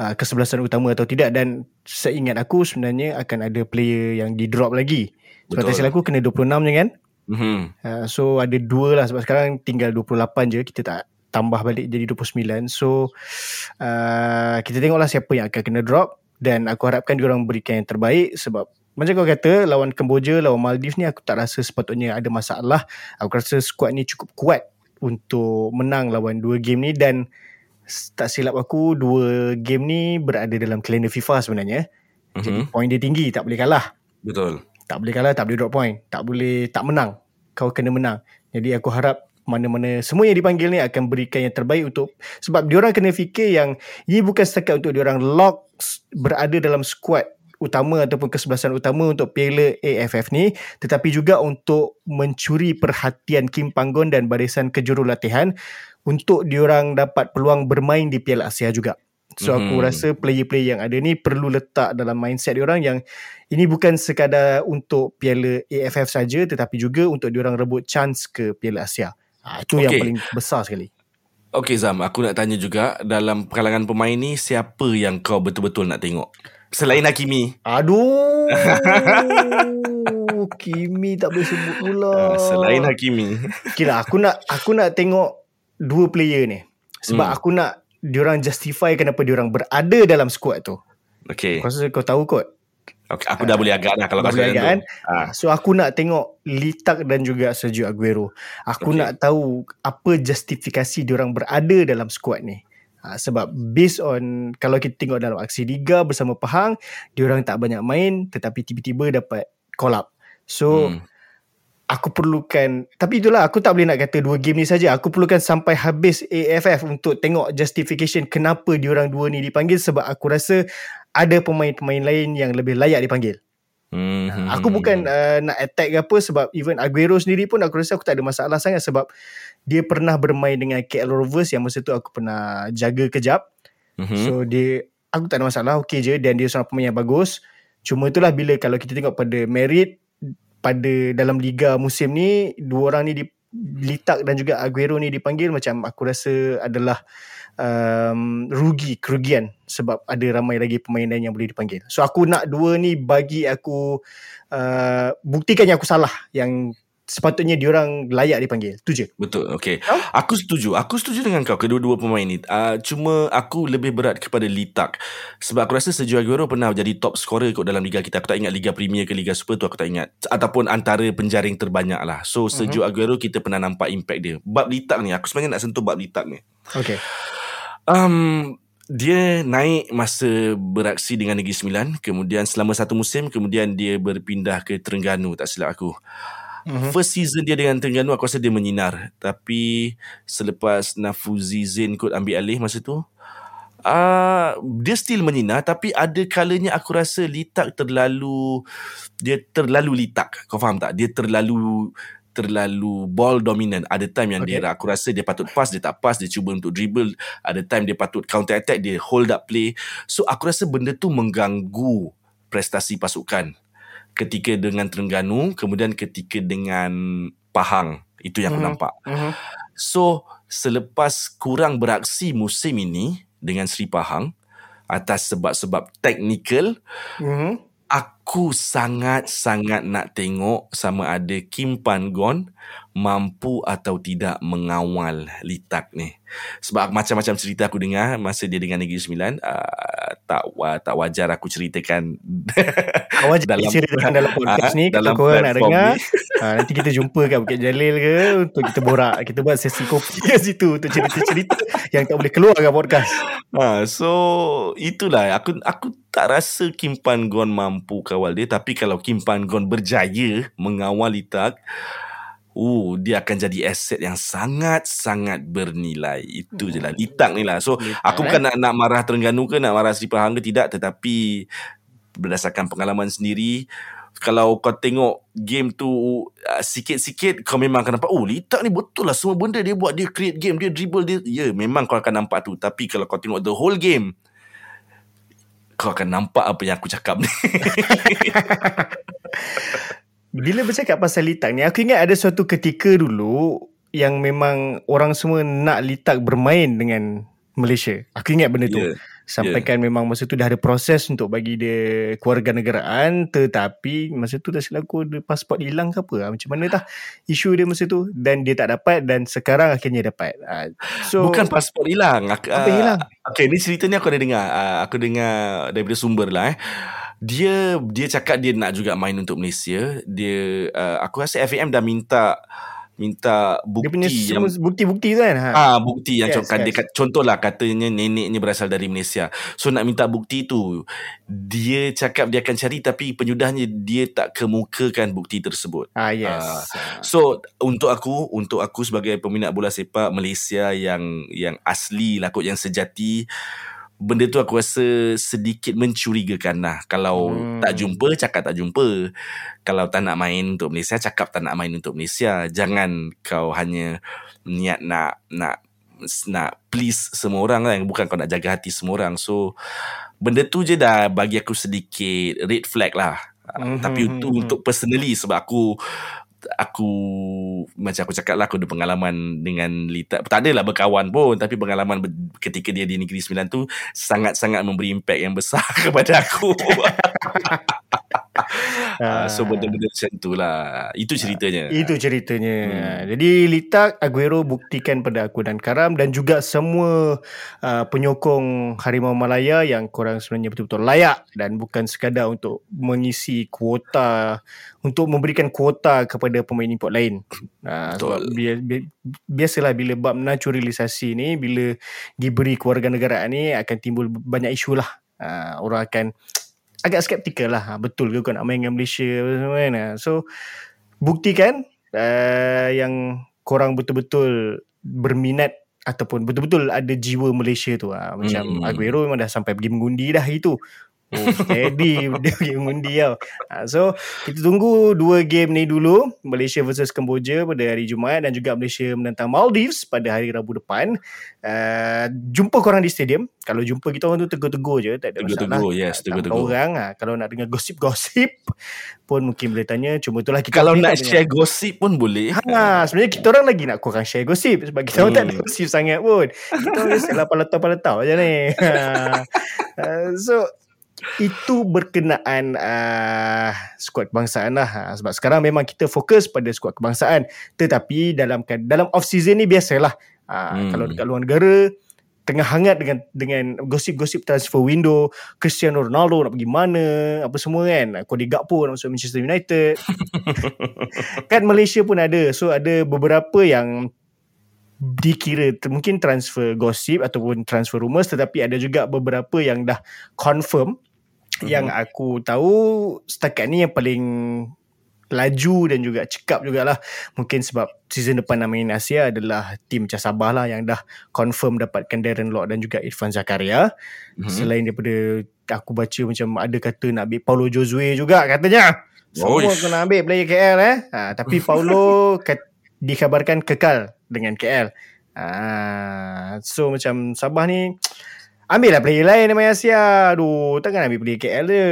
uh, kesebelasan utama atau tidak dan seingat aku sebenarnya akan ada player yang di drop lagi. Sebab tadi aku kena 26 je kan? Mm-hmm. Uh, so ada dua lah sebab sekarang tinggal 28 je kita tak tambah balik jadi 29 so uh, kita tengoklah siapa yang akan kena drop dan aku harapkan dia orang berikan yang terbaik sebab macam kau kata lawan Kemboja lawan Maldives ni aku tak rasa sepatutnya ada masalah. Aku rasa squad ni cukup kuat untuk menang lawan dua game ni. Dan tak silap aku dua game ni berada dalam kalender FIFA sebenarnya. Mm-hmm. jadi point dia tinggi tak boleh kalah. Betul. Tak boleh kalah tak boleh drop point. Tak boleh tak menang. Kau kena menang. Jadi aku harap mana-mana semua yang dipanggil ni akan berikan yang terbaik untuk sebab diorang kena fikir yang ini bukan setakat untuk diorang lock berada dalam squad utama ataupun kesebelasan utama untuk Piala AFF ni tetapi juga untuk mencuri perhatian Kim Panggon dan barisan kejurulatihan untuk diorang dapat peluang bermain di Piala Asia juga. So aku Mhm. rasa player-player yang ada ni perlu letak dalam mindset diorang yang ini bukan sekadar untuk Piala AFF saja tetapi juga untuk diorang rebut chance ke Piala Asia. Ha, itu yang Okey. paling besar sekali. Okay Zam, aku nak tanya juga dalam kalangan pemain ni siapa yang kau betul-betul nak tengok? Selain Hakimi. Aduh. Kimi tak boleh sebut pula. Uh, selain Hakimi. Okay lah, aku nak aku nak tengok dua player ni. Sebab Hmm. aku nak diorang justify kenapa diorang berada dalam squad tu. Okay. Kau rasa kau tahu kot? okay. Aku dah boleh agak dah kalau kau agak kan? Ah. So aku nak tengok Litak dan juga Sergio Aguero. Aku Okay. nak tahu apa justifikasi diorang berada dalam squad ni. Ha, sebab based on kalau kita tengok dalam aksi Liga bersama Pahang, diorang tak banyak main tetapi tiba-tiba dapat call up. So Hmm. aku perlukan tapi itulah aku tak boleh nak kata dua game ni saja. Aku perlukan sampai habis AFF untuk tengok justification kenapa diorang dua ni dipanggil sebab aku rasa ada pemain-pemain lain yang lebih layak dipanggil. Hmm. Aku bukan uh, nak attack ke apa sebab even Aguero sendiri pun aku rasa aku tak ada masalah sangat sebab dia pernah bermain dengan KL Rovers yang masa tu aku pernah jaga kejap. Mhm. So dia aku tak ada masalah okey je dan dia seorang pemain yang bagus. Cuma itulah bila kalau kita tengok pada merit pada dalam liga musim ni dua orang ni di Litak dan juga Aguero ni dipanggil macam aku rasa adalah um, rugi kerugian sebab ada ramai lagi pemain lain yang boleh dipanggil. So aku nak dua ni bagi aku uh, buktikan yang aku salah yang sepatutnya diorang layak dipanggil. Tu je. Betul, okay. Kau? Aku setuju. Aku setuju dengan kau kedua-dua pemain ni. Uh, cuma aku lebih berat kepada Litak. Sebab aku rasa Sergio Aguero pernah jadi top scorer kot dalam liga kita. Aku tak ingat Liga Premier ke Liga Super tu aku tak ingat. Ataupun antara penjaring terbanyak lah. So Sergio uh-huh. Aguero kita pernah nampak impact dia. Bab Litak ni, aku sebenarnya nak sentuh bab Litak ni. Okay. Um, dia naik masa beraksi dengan Negeri Sembilan. Kemudian selama satu musim, kemudian dia berpindah ke Terengganu tak silap aku. Mhm. First season dia dengan Terengganu aku rasa dia menyinar. Tapi selepas Nafuzi Zain kot ambil alih masa tu, uh, dia still menyinar tapi ada kalanya aku rasa Litak terlalu dia terlalu litak. Kau faham tak? Dia terlalu terlalu ball dominant. Ada time yang. Okay. dia aku rasa dia patut pass dia tak pass, dia cuba untuk dribble. Ada time dia patut counter attack, dia hold up play. So aku rasa benda tu mengganggu prestasi pasukan ketika dengan Terengganu, kemudian ketika dengan Pahang. Itu yang aku Mhm. nampak. Uh-huh. So, selepas kurang beraksi musim ini dengan Sri Pahang atas sebab-sebab teknikal, Uh-huh. aku sangat-sangat nak tengok sama ada Kim Pan Gon mampu atau tidak mengawal Litak ni. Sebab macam-macam cerita aku dengar masa dia dengan Negeri Sembilan, uh, tak wa, tak wajar aku ceritakan Awak dalam, Dalam- ceritakan dalam podcast Ah, ni Kalau dalam korang nak dengar. ha, Nanti kita jumpa kat Bukit Jalil ke Untuk kita borak. Kita buat sesi kopi kat situ Untuk cerita-cerita Yang tak boleh keluar kat podcast. Ha, so itulah. Aku aku tak rasa Kim Pan Gon mampu kawal dia. Tapi kalau Kim Pan Gon berjaya mengawal Litak Uh, dia akan jadi aset yang sangat-sangat bernilai. Itu je lah. Litak ni lah. So, aku eh? bukan nak, nak marah Terengganu ke, nak marah Sri Pahang ke, tidak. Tetapi, berdasarkan pengalaman sendiri, kalau kau tengok game tu uh, sikit-sikit, kau memang akan nampak, oh, Litak ni betul lah. Semua benda dia buat, dia create game, dia dribble, dia... Ya, memang kau akan nampak tu. Tapi kalau kau tengok the whole game, kau akan nampak apa yang aku cakap ni. Bila bercakap pasal Litak ni Aku ingat ada suatu ketika dulu Yang memang Orang semua nak Litak bermain dengan Malaysia Aku ingat benda tu Ya, Sampaikan memang masa tu dah ada proses Untuk bagi dia Kewarganegaraan Tetapi Masa tu tak silap aku Dia pasport hilang ke apa Macam mana tah Isu dia masa tu Dan dia tak dapat Dan sekarang akhirnya dapat Ah, So Bukan pasport hilang. Aku, Apa ah, hilang? Okay, ni cerita ni aku ada dengar. Uh, aku dengar daripada sumber lah eh. Dia dia cakap dia nak juga main untuk Malaysia. Dia uh, aku rasa FAM dah minta minta Dia punya bukti yang bukti-bukti tu kan. Ha. Ah bukti yang Yes, yes. yes. Dia, contohlah katanya neneknya berasal dari Malaysia. So nak minta bukti tu dia cakap dia akan cari tapi penyudahnya dia tak kemukakan bukti tersebut. Ah yes. Ah, So untuk aku untuk aku sebagai peminat bola sepak Malaysia yang yang asli lah kot yang sejati benda tu aku rasa sedikit mencurigakan lah. Kalau Hmm. hmm. tak jumpa, cakap tak jumpa. Kalau tak nak main untuk Malaysia, cakap tak nak main untuk Malaysia. Jangan kau hanya niat nak nak nak please semua orang kan. Bukan kau nak jaga hati semua orang. So, benda tu je dah bagi aku sedikit red flag lah. Mm-hmm. Tapi itu mhm. untuk personally sebab aku aku macam aku cakap lah aku ada pengalaman dengan Lita. Tak adalah berkawan pun tapi pengalaman ber- ketika dia di Negeri Sembilan tu sangat-sangat memberi impact yang besar kepada aku uh, so benda-benda macam tu lah itu ceritanya Itu ceritanya. Hmm. Jadi Litak Aguero buktikan pada aku dan Karam dan juga semua uh, penyokong Harimau Malaya yang korang sebenarnya betul-betul layak dan bukan sekadar untuk mengisi kuota untuk memberikan kuota kepada pemain import lain. Uh, sebab Betul. bi- bi- biasalah bila bab naturalisasi ni bila diberi kewarganegaraan ni akan timbul banyak isu lah. Uh, orang akan agak skeptikal lah. Ha, betul ke kau nak main dengan Malaysia apa semua kan? Ha, So buktikan uh, yang korang betul-betul berminat ataupun betul-betul ada jiwa Malaysia tu. Ha, macam Hmm. Aguero memang dah sampai pergi mengundi dah itu. Oh, steady dia pergi mengundi tau. Ha, so kita tunggu dua game ni dulu. Malaysia versus Kemboja pada hari Jumaat dan juga Malaysia menentang Maldives pada hari Rabu depan. Uh, jumpa korang di stadium. Kalau jumpa kita orang tu tegur-tegur je. Tak ada masalah. Tegur-tegur, yes, Tak tegur-tegur. orang ha, Kalau nak dengar gosip-gosip Pun mungkin boleh tanya Cuma itulah kita kalau nak share gosip pun boleh Ha, sebenarnya kita orang lagi nak korang share gosip sebab kita orang tak ada Hmm. gosip sangat pun. Kita orang biasalah paletau-paletau je ni. Ha. Uh, so itu berkenaan uh, skuad kebangsaan lah. Ha, sebab sekarang memang kita fokus pada skuad kebangsaan. Tetapi dalam dalam off season ni biasalah. Ha, Hmm. Kalau dekat luar negara tengah hangat dengan dengan gosip-gosip transfer window Cristiano Ronaldo nak pergi mana apa semua kan Cody Gakpo nak masuk Manchester United kan Malaysia pun ada so ada beberapa yang dikira mungkin transfer gosip ataupun transfer rumours tetapi ada juga beberapa yang dah confirm Mhm. yang aku tahu setakat ni yang paling laju dan juga cekap jugalah mungkin sebab season depan nak main Asia adalah tim Macam Sabah lah yang dah confirm dapatkan Darren Lock dan juga Irfan Zakaria Mhm. selain daripada aku baca macam ada kata nak ambil Paulo Josue juga katanya semua Oish. kena ambil player KL eh ha, tapi Paulo kat, dikabarkan kekal dengan KL ha, so macam Sabah ni ambil lah player lain main Asia. Aduh takkan ambil player KL dia.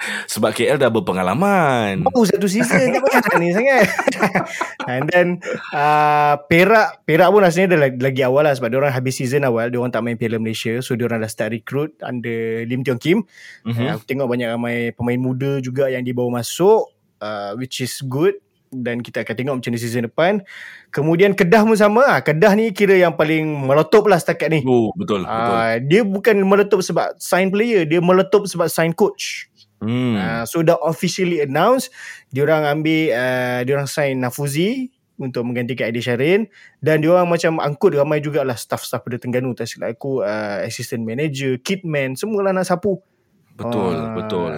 Sebab KL dah berpengalaman. Oh satu season tak payah ni sangat. And then uh, Perak Perak pun rasanya dah lagi, awal lah. Sebab diorang habis season awal Diorang tak main Piala Malaysia. So diorang dah start recruit Under Lim Tiong Kim. Mhm. mm-hmm. Aku tengok banyak ramai Pemain muda juga Yang dibawa masuk uh, Which is good dan kita akan tengok macam ni season depan. Kemudian Kedah pun sama. Ah, Kedah ni kira yang paling meletup lah setakat ni. Oh betul betul. Uh, dia bukan meletup sebab sign player. Dia meletup sebab sign coach. Hmm. Uh, so dah officially announced diorang ambil uh, diorang sign Nafuzi untuk menggantikan Adi Syarin dan diorang macam angkut ramai jugalah staff-staff pada Tengganu tak silap aku uh, assistant manager, kitman semualah nak sapu. Betul Ah, betul.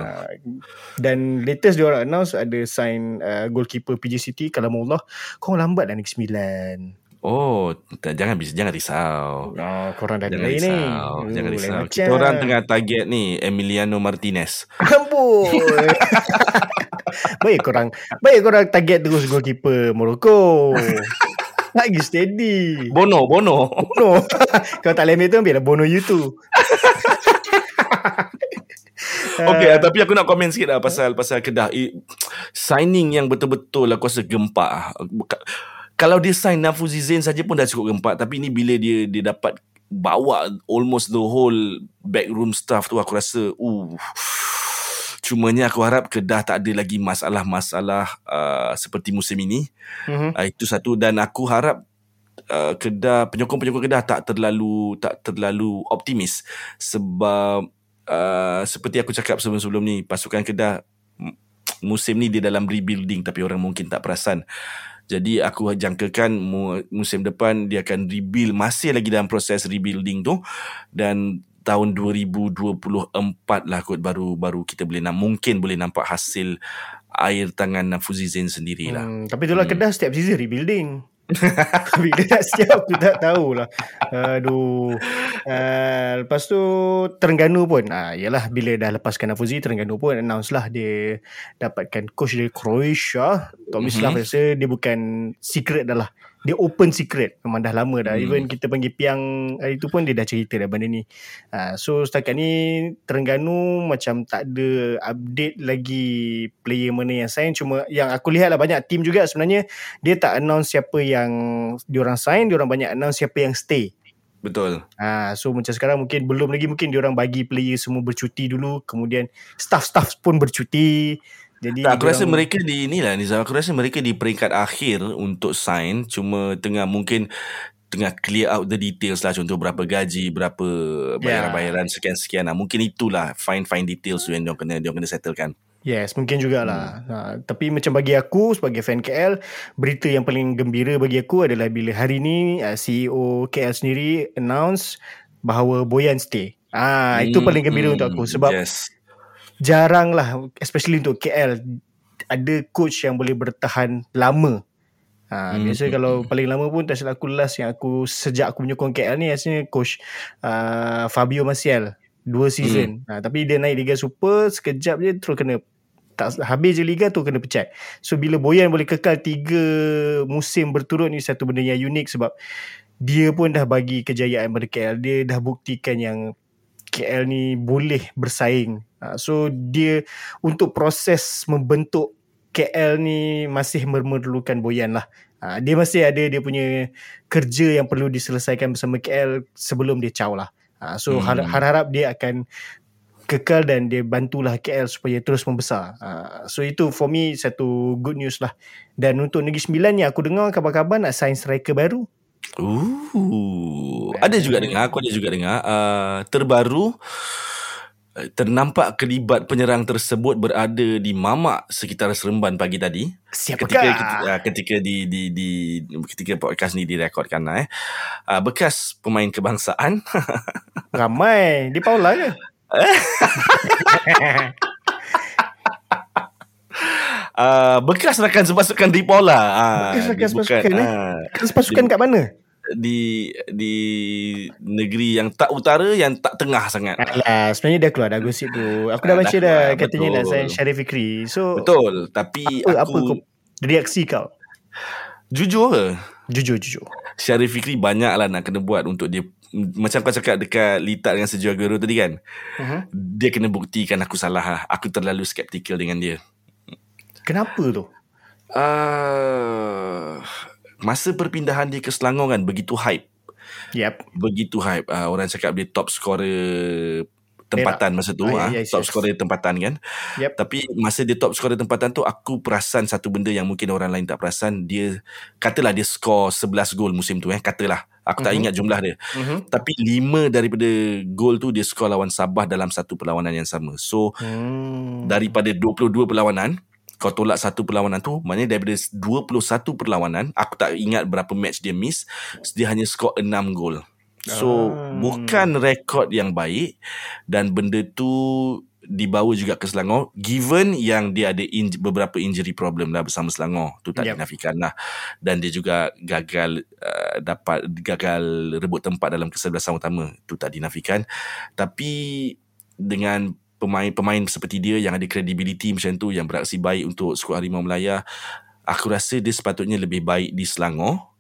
Dan latest diorang announce ada sign uh, goalkeeper PJ City Kalamullah. Kau lambat dah Negeri Sembilan. Oh, tak, jangan bis- jangan risau. Oh, korang dah Jangan delay ni. risau, Oh, jangan lain risau. macam. Kita orang tengah target ni Emiliano Martinez. Ampun. baik korang baik korang target terus goalkeeper Morocco. Lagi steady. Bono, Bono. Bono. Kalau tak ambil tu ambil lah Bono you tu. Okay, uh, tapi aku nak komen sikit lah pasal pasal Kedah. I, signing yang betul-betul aku rasa gempak. Buka- Kalau dia sign Nafuzi Zain saja pun dah cukup gempak. Tapi ni bila dia dia dapat bawa almost the whole backroom staff tu aku rasa uh Cumanya aku harap Kedah tak ada lagi masalah-masalah uh, seperti musim ini. Mhm. Uh, itu satu dan aku harap uh, Kedah penyokong-penyokong Kedah tak terlalu tak terlalu optimis sebab uh, seperti aku cakap sebelum-sebelum ni pasukan Kedah musim ni dia dalam rebuilding tapi orang mungkin tak perasan Jadi aku jangkakan mu- musim depan dia akan rebuild masih lagi dalam proses rebuilding tu dan tahun 2024 lah kot baru baru kita boleh nam- mungkin boleh nampak hasil air tangan Nafuzi Zain sendirilah. Hmm, tapi itulah hmm. Kedah setiap season rebuilding. Bila nak siap aku tak tahulah. Aduh. Uh, lepas tu Terengganu pun. Ah, uh, yalah bila dah lepaskan Nafuzi Terengganu pun announce lah dia dapatkan coach dari Croatia. Tommy mm-hmm. Slav rasa dia bukan secret dah lah dia open secret. Memang dah lama dah. Hmm. even kita panggil piang hari tu pun dia dah cerita dah benda ni. Uh, so setakat ni Terengganu macam tak ada update lagi player mana yang sign. Cuma yang aku lihat lah banyak team juga sebenarnya dia tak announce siapa yang diorang sign. Diorang banyak announce siapa yang stay. Betul. Ah, so macam sekarang mungkin belum lagi mungkin diorang bagi player semua bercuti dulu, kemudian staff-staff pun bercuti. Jadi tak, aku rasa mereka di inilah Nizam aku rasa mereka di peringkat akhir untuk sign cuma tengah mungkin tengah clear out the details lah contoh berapa gaji berapa bayaran-bayaran yeah. sekian-sekian lah. mungkin itulah fine fine details tu yang dia kena dia kena settlekan Yes, mungkin jugalah. Hmm. Ha, tapi macam bagi aku sebagai fan KL, berita yang paling gembira bagi aku adalah bila hari ni uh, CEO KL sendiri announce bahawa Boyan stay. Ah, hmm, itu paling gembira hmm, untuk aku sebab yes jarang lah especially untuk KL ada coach yang boleh bertahan lama Ha, hmm. Biasa kalau hmm. paling lama pun tak silap aku last yang aku sejak aku menyokong KL ni rasanya coach uh, Fabio Maciel dua season. Hmm. Ha, tapi dia naik Liga Super sekejap je terus kena tak habis je liga tu kena pecat. So bila Boyan boleh kekal tiga musim berturut ni satu benda yang unik sebab dia pun dah bagi kejayaan pada KL. Dia dah buktikan yang KL ni boleh bersaing. Uh, so dia untuk proses membentuk KL ni masih memerlukan Boyan lah. Uh, dia masih ada dia punya kerja yang perlu diselesaikan bersama KL sebelum dia caw lah. Uh, so hmm. harap-harap dia akan kekal dan dia bantulah KL supaya terus membesar. Uh, so itu for me satu good news lah. Dan untuk Negeri Sembilan ni aku dengar kabar-kabar nak sign striker baru. Ooh, ada juga dengar, aku ada juga dengar. Uh, terbaru ternampak kelibat penyerang tersebut berada di Mamak sekitar Seremban pagi tadi. Siapakah? Ketika ketika, uh, ketika di di di ketika podcast ni direkodkan lah eh. Uh, bekas pemain kebangsaan. Ramai di Paula ke? Uh, bekas rakan sepasukan di Paula. Uh, bekas rakan sepasukan eh? Uh, sepasukan kat mana? Di di negeri yang tak utara yang tak tengah sangat. Alah, sebenarnya dah keluar dah gosip tu. Aku dah baca dah, dah katanya nak sign Syarif Fikri. So Betul, tapi apa, aku apa reaksi kau? Jujur ke? Jujur, jujur. Syarif Fikri banyak lah nak kena buat untuk dia macam kau cakap dekat Litat dengan Sejual Guru tadi kan. Uh-huh. Dia kena buktikan aku salah lah. Aku terlalu skeptikal dengan dia. Kenapa tu? Uh, masa perpindahan dia ke Selangor kan begitu hype. Yep. Begitu hype. Uh, orang cakap dia top scorer tempatan Perak. masa tu. Oh, uh, yes, top yes. scorer tempatan kan. Yep. Tapi masa dia top scorer tempatan tu aku perasan satu benda yang mungkin orang lain tak perasan. Dia katalah dia score 11 gol musim tu eh. Katalah. Aku uh-huh. tak mhm. ingat jumlah dia. Uh-huh. Tapi 5 daripada gol tu dia score lawan Sabah dalam satu perlawanan yang sama. So hmm. daripada 22 perlawanan kau tolak satu perlawanan tu maknanya daripada 21 perlawanan aku tak ingat berapa match dia miss dia hanya skor 6 gol. So ah. bukan rekod yang baik dan benda tu dibawa juga ke Selangor given yang dia ada in, beberapa injury problem lah bersama Selangor. Tu tak yep. dinafikan lah. Dan dia juga gagal uh, dapat gagal rebut tempat dalam kesebelasan utama. Tu tak dinafikan. Tapi dengan pemain-pemain seperti dia yang ada credibility macam tu yang beraksi baik untuk skuad Harimau Melaya aku rasa dia sepatutnya lebih baik di Selangor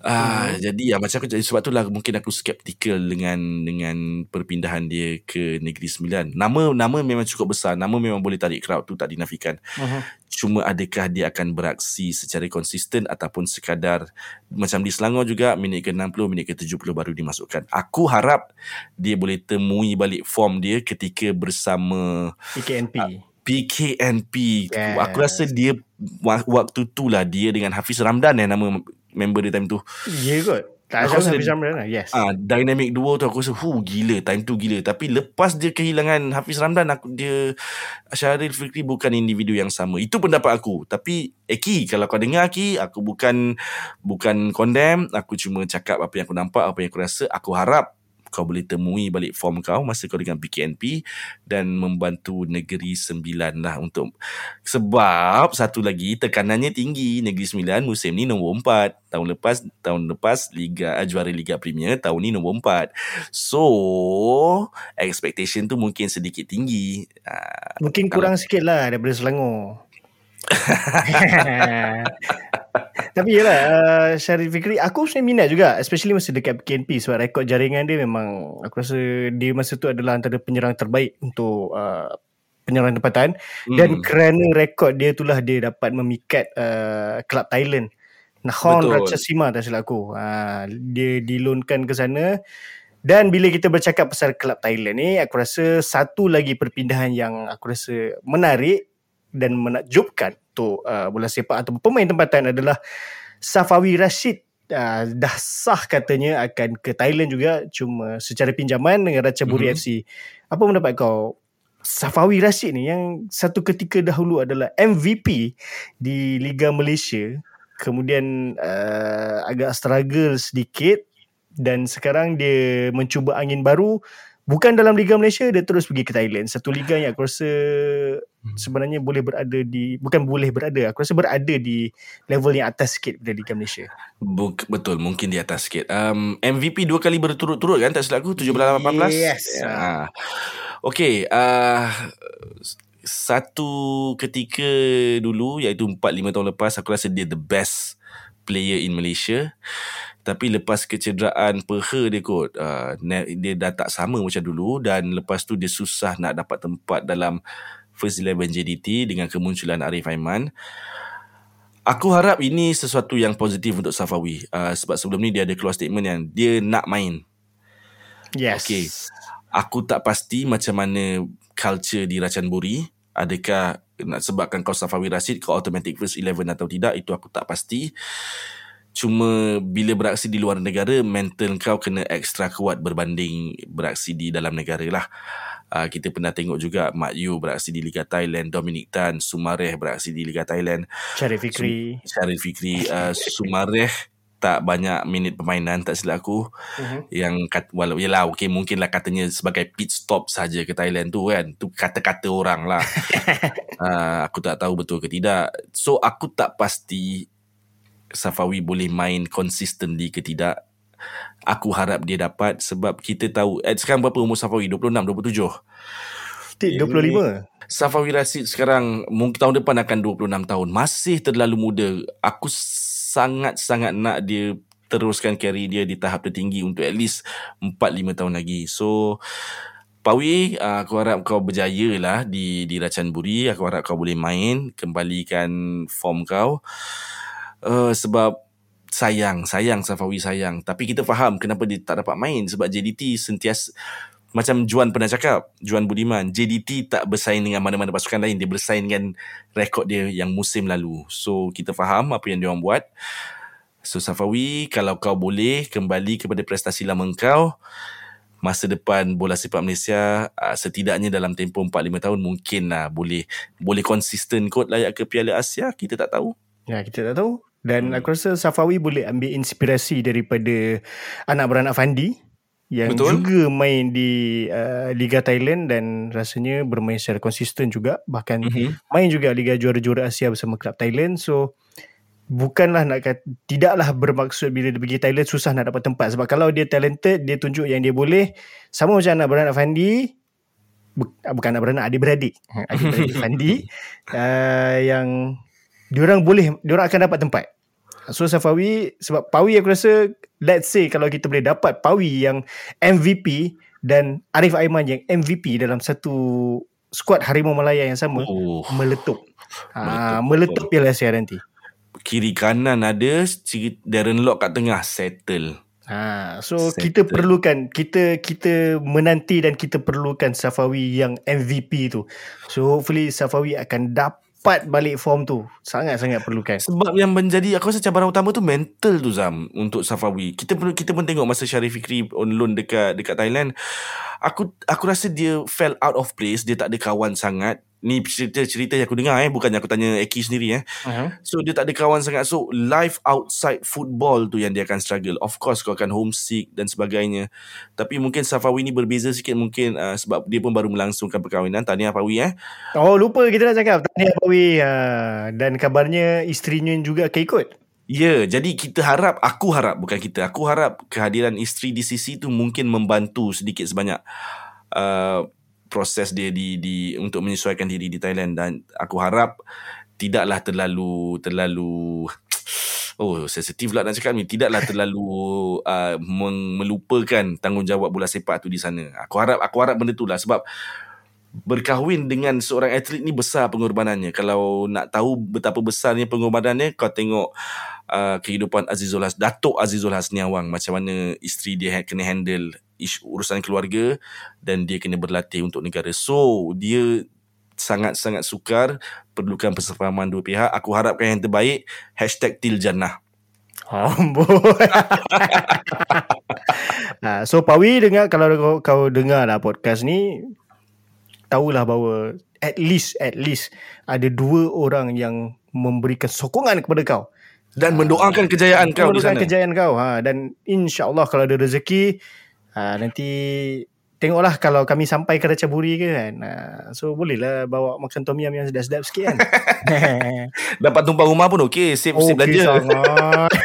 Ah, hmm. jadi ya macam aku jadi sebab itulah mungkin aku skeptikal dengan dengan perpindahan dia ke Negeri Sembilan. Nama nama memang cukup besar, nama memang boleh tarik crowd tu tak dinafikan. Uh-huh. Cuma adakah dia akan beraksi secara konsisten ataupun sekadar macam di Selangor juga minit ke 60, minit ke 70 baru dimasukkan. Aku harap dia boleh temui balik form dia ketika bersama PKNP. Uh, PKNP. Yes. Aku rasa dia waktu tu lah dia dengan Hafiz Ramdan eh nama member dia time tu. Ya yeah, kot. Tak Aku rasa Ramdan lah. Yes. Ah, dynamic duo tu aku rasa hu gila time tu gila tapi lepas dia kehilangan Hafiz Ramdan aku dia Syahril Fikri bukan individu yang sama itu pendapat aku tapi Eki kalau kau dengar Ki aku bukan bukan condemn aku cuma cakap apa yang aku nampak apa yang aku rasa aku harap kau boleh temui balik form kau masa kau dengan PKNP dan membantu Negeri Sembilan lah untuk sebab satu lagi tekanannya tinggi Negeri Sembilan musim ni nombor empat. Tahun lepas tahun lepas Liga eh, juara Liga Premier tahun ni nombor empat. So expectation tu mungkin sedikit tinggi. Ah, Mungkin kurang sikit lah daripada Selangor. Tapi yelah uh, Syarif Fikri Aku sebenarnya minat juga Especially masa dekat PKNP Sebab rekod jaringan dia memang Aku rasa Dia masa tu adalah Antara penyerang terbaik Untuk uh, Penyerang tempatan Dan Hmm. kerana rekod dia itulah Dia dapat memikat uh, Kelab Thailand Nahon. Ratchasima Tak silap aku uh, Dia dilonkan ke sana dan bila kita bercakap pasal kelab Thailand ni, aku rasa satu lagi perpindahan yang aku rasa menarik dan menakjubkan untuk uh, bola sepak atau pemain tempatan adalah Safawi Rashid uh, dah sah katanya akan ke Thailand juga cuma secara pinjaman dengan Ratchaburi Mhm. FC. Apa pendapat kau? Safawi Rashid ni yang satu ketika dahulu adalah MVP di Liga Malaysia kemudian uh, agak struggle sedikit dan sekarang dia mencuba angin baru bukan dalam Liga Malaysia dia terus pergi ke Thailand. Satu liga yang aku rasa sebenarnya boleh berada di bukan boleh berada aku rasa berada di level yang atas sikit daripada Liga Malaysia. Buk, betul mungkin di atas sikit. Um, MVP dua kali berturut-turut kan tak silap aku? 17-18 Yes. Ah. Okay uh, satu ketika dulu iaitu 4-5 tahun lepas aku rasa dia the best player in Malaysia tapi lepas kecederaan peha dia kot uh, dia dah tak sama macam dulu dan lepas tu dia susah nak dapat tempat dalam first eleven JDT dengan kemunculan Arif Aiman Aku harap ini sesuatu yang positif untuk Safawi uh, sebab sebelum ni dia ada keluar statement yang dia nak main. yes Okey. Aku tak pasti macam mana culture di Racan Buri. Adakah nak sebabkan kau Safawi Rashid kau automatic first 11 atau tidak itu aku tak pasti. Cuma bila beraksi di luar negara mental kau kena extra kuat berbanding beraksi di dalam negara lah. Uh, kita pernah tengok juga Mak Yu beraksi di Liga Thailand, Dominic Tan, Sumareh beraksi di Liga Thailand. Syarif Fikri Syarif Fikri uh, Sumareh tak banyak minit permainan tak silap aku. Mhm. yang kat, walau yalah okey mungkinlah katanya sebagai pit stop saja ke Thailand tu kan. Tu kata-kata orang lah. Uh, aku tak tahu betul ke tidak. So aku tak pasti Safawi boleh main consistently ke tidak. Aku harap dia dapat sebab kita tahu eh, sekarang berapa umur Safawi? 26 27 Tik 25 Safawi Rashid sekarang mungkin tahun depan akan 26 tahun. Masih terlalu muda. Aku sangat-sangat nak dia teruskan carry dia di tahap tertinggi untuk at least 4-5 tahun lagi. So Pawi, uh, aku harap kau berjaya lah di di Racan Buri. Aku harap kau boleh main, kembalikan form kau. Uh, sebab sayang, sayang Safawi sayang. Tapi kita faham kenapa dia tak dapat main sebab JDT sentiasa macam Juan pernah cakap, Juan Budiman, JDT tak bersaing dengan mana-mana pasukan lain, dia bersaing dengan rekod dia yang musim lalu. So kita faham apa yang dia orang buat. So Safawi, kalau kau boleh kembali kepada prestasi lama kau, masa depan bola sepak Malaysia uh, setidaknya dalam tempoh 4-5 tahun mungkin lah boleh boleh konsisten kot layak ke Piala Asia kita tak tahu Ya kita tak tahu dan Hmm. aku rasa Safawi boleh ambil inspirasi daripada anak beranak Fandi yang Betul. juga main di uh, Liga Thailand dan rasanya bermain secara konsisten juga. Bahkan mm-hmm. main juga Liga Juara-Juara Asia bersama klub Thailand. So bukanlah nak kata tidaklah bermaksud bila dia pergi Thailand susah nak dapat tempat. Sebab kalau dia talented dia tunjuk yang dia boleh sama macam anak beranak Fandi bu- bukan anak beranak adik-beradik. Adik-beradik Fandi uh, yang diorang boleh diorang akan dapat tempat so Safawi sebab Pawi aku rasa let's say kalau kita boleh dapat Pawi yang MVP dan Arif Aiman yang MVP dalam satu skuad Harimau Malaya yang sama oh, meletup. Ah, Meletup, meletup Piala Asia nanti. kiri kanan ada Darren Lock kat tengah settle Ha, so Settle. kita perlukan kita kita menanti dan kita perlukan Safawi yang MVP tu. So hopefully Safawi akan dapat dapat balik form tu sangat-sangat perlukan. Sebab yang menjadi aku rasa cabaran utama tu mental tu Zam untuk Safawi. Kita pun kita pun tengok masa Syarif Fikri on loan dekat dekat Thailand. Aku aku rasa dia fell out of place, dia tak ada kawan sangat. Ni cerita-cerita yang aku dengar eh bukannya aku tanya Eki sendiri eh. Uh-huh. So dia tak ada kawan sangat. So life outside football tu Yang dia akan struggle. Of course kau akan homesick Dan sebagainya. Tapi mungkin Safawi ni berbeza sikit Mungkin uh, Sebab dia pun baru melangsungkan perkahwinan. Tahniah Fawi eh. Oh lupa kita nak cakap. Tahniah Pawi ha, Dan kabarnya Isterinya juga akan ikut. Ya, yeah, jadi kita harap, aku harap bukan kita, aku harap kehadiran isteri di sisi tu mungkin membantu sedikit sebanyak. Uh, proses dia di di untuk menyesuaikan diri di Thailand dan aku harap tidaklah terlalu terlalu oh sensitif lah nak cakap ni tidaklah terlalu uh, melupakan tanggungjawab bola sepak tu di sana. Aku harap aku harap benda tu lah sebab berkahwin dengan seorang atlet ni besar pengorbanannya. Kalau nak tahu betapa besarnya pengorbanannya, kau tengok uh, kehidupan Azizul Has, Datuk Azizul Hasniawang macam mana isteri dia ha- kena handle isu, urusan keluarga dan dia kena berlatih untuk negara. So, dia sangat-sangat sukar perlukan persefahaman dua pihak. Aku harapkan yang terbaik hashtag Tiljannah. Amboi. ha, so Pawi dengar kalau kau, kau dengar lah podcast ni tahulah bahawa at least at least ada dua orang yang memberikan sokongan kepada kau. Dan mendoakan kejayaan kau di Mendoakan sana. kejayaan kau ha dan insya-Allah kalau ada rezeki ha, nanti tengoklah kalau kami sampai ke Ratchaburi ke kan. Ha, so bolehlah bawa makan tom yum yang sedap-sedap sikit kan. Dapat tumpang rumah pun okey. Save Okey belanja. sangat.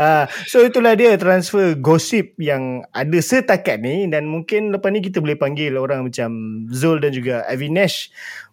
Ah, so itulah dia transfer gosip yang ada setakat ni dan mungkin lepas ni kita boleh panggil orang macam Zul dan juga Avinesh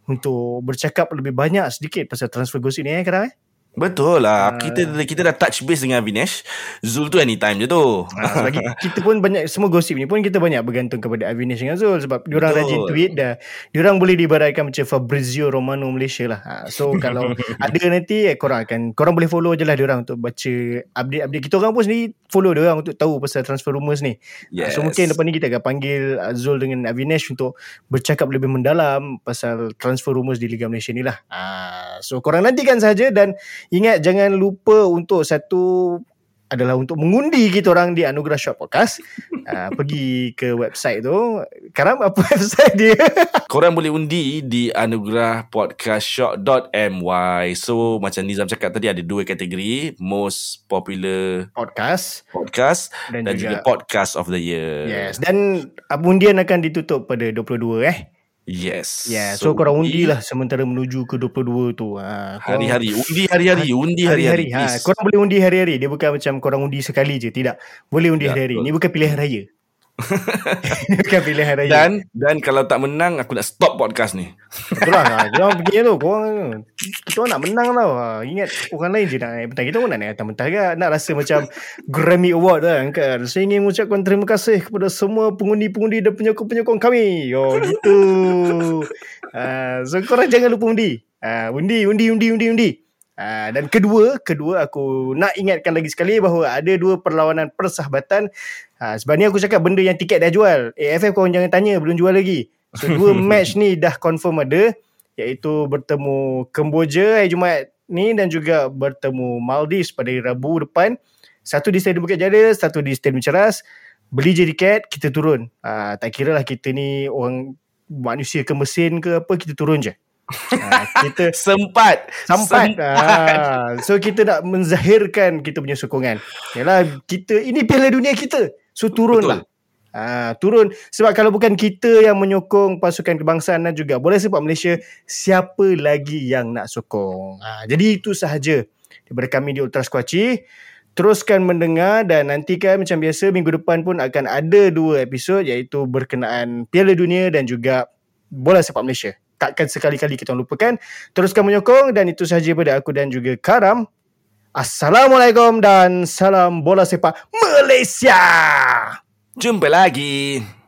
untuk bercakap lebih banyak sedikit pasal transfer gosip ni eh kadang eh. Betul lah. Kita kita dah touch base dengan Vinesh. Zul tu anytime je tu. Ha, bagi kita pun banyak semua gosip ni pun kita banyak bergantung kepada Avinesh dengan Zul sebab diorang Betul. rajin tweet dah diorang boleh diibaratkan macam Fabrizio Romano Malaysia lah. Ha, so kalau ada nanti eh, korang akan korang boleh follow je lah diorang untuk baca update-update kita orang pun sendiri follow diorang untuk tahu pasal transfer rumours ni. Yes. So mungkin lepas ni kita akan panggil uh, Zul dengan Avinesh untuk bercakap lebih mendalam pasal transfer rumours di Liga Malaysia ni lah. Ha, so korang nantikan saja dan ingat jangan lupa untuk satu adalah untuk mengundi kita orang di Anugerah Shop Podcast. uh, pergi ke website tu. Karam apa website dia? Korang boleh undi di anugerah podcastshop.my. So macam Nizam cakap tadi ada dua kategori. Most popular Podcast. podcast Dan dan, juga- juga, podcast of the year. Yes. Dan uh, undian akan ditutup pada 22 eh. Yes. Yeah, so, so korang undi lah sementara menuju ke 22 tu. Ha, Hari-hari. Undi hari-hari. Undi hari-hari. Ha, please. korang boleh undi hari-hari. Dia bukan macam korang undi sekali je. Tidak. Boleh undi Ya, hari-hari. betul. Ni bukan pilihan raya. Bukan pilihan raya. Dan dan kalau tak menang aku nak stop podcast ni. Betul lah. Ha, Korang pergi tu. Korang, kita orang nak menang tau. Ha, ingat orang lain je nak naik petang. Kita pun nak naik atas-mentah kan. Nak rasa macam Grammy Award kan. kan. Saya ingin mengucapkan terima kasih kepada semua pengundi-pengundi dan penyokong-penyokong kami. Oh gitu. Ha, so korang jangan lupa undi. Ha, undi, undi, undi, undi, undi. Ha, dan kedua, kedua aku nak ingatkan lagi sekali bahawa ada dua perlawanan persahabatan. Ha, sebab ni aku cakap benda yang tiket dah jual. AFF korang jangan tanya, belum jual lagi. So dua match ni dah confirm ada iaitu bertemu Kemboja hari Jumaat ni dan juga bertemu Maldives pada Rabu depan. Satu di Stadium Bukit Jalil, satu di Stadium Ceras. Beli je tiket, kita turun. Ha, tak kira lah kita ni orang manusia ke mesin ke apa, kita turun je. Ha, kita Sempat. Sampai Sempat. ah, So kita nak menzahirkan Kita punya sokongan. Yalah kita Ini piala dunia kita. So turunlah Ah, turun. Sebab kalau bukan kita yang menyokong pasukan kebangsaan dan juga bola sepak Malaysia siapa lagi yang nak sokong? Ah, jadi itu sahaja daripada kami di Ultras Kuaci. Teruskan mendengar dan nantikan macam biasa minggu depan pun akan ada dua episod iaitu berkenaan Piala Dunia dan juga bola sepak Malaysia takkan sekali-kali kita lupakan. Teruskan menyokong dan itu sahaja daripada aku dan juga Karam. Assalamualaikum dan salam bola sepak Malaysia. Jumpa lagi.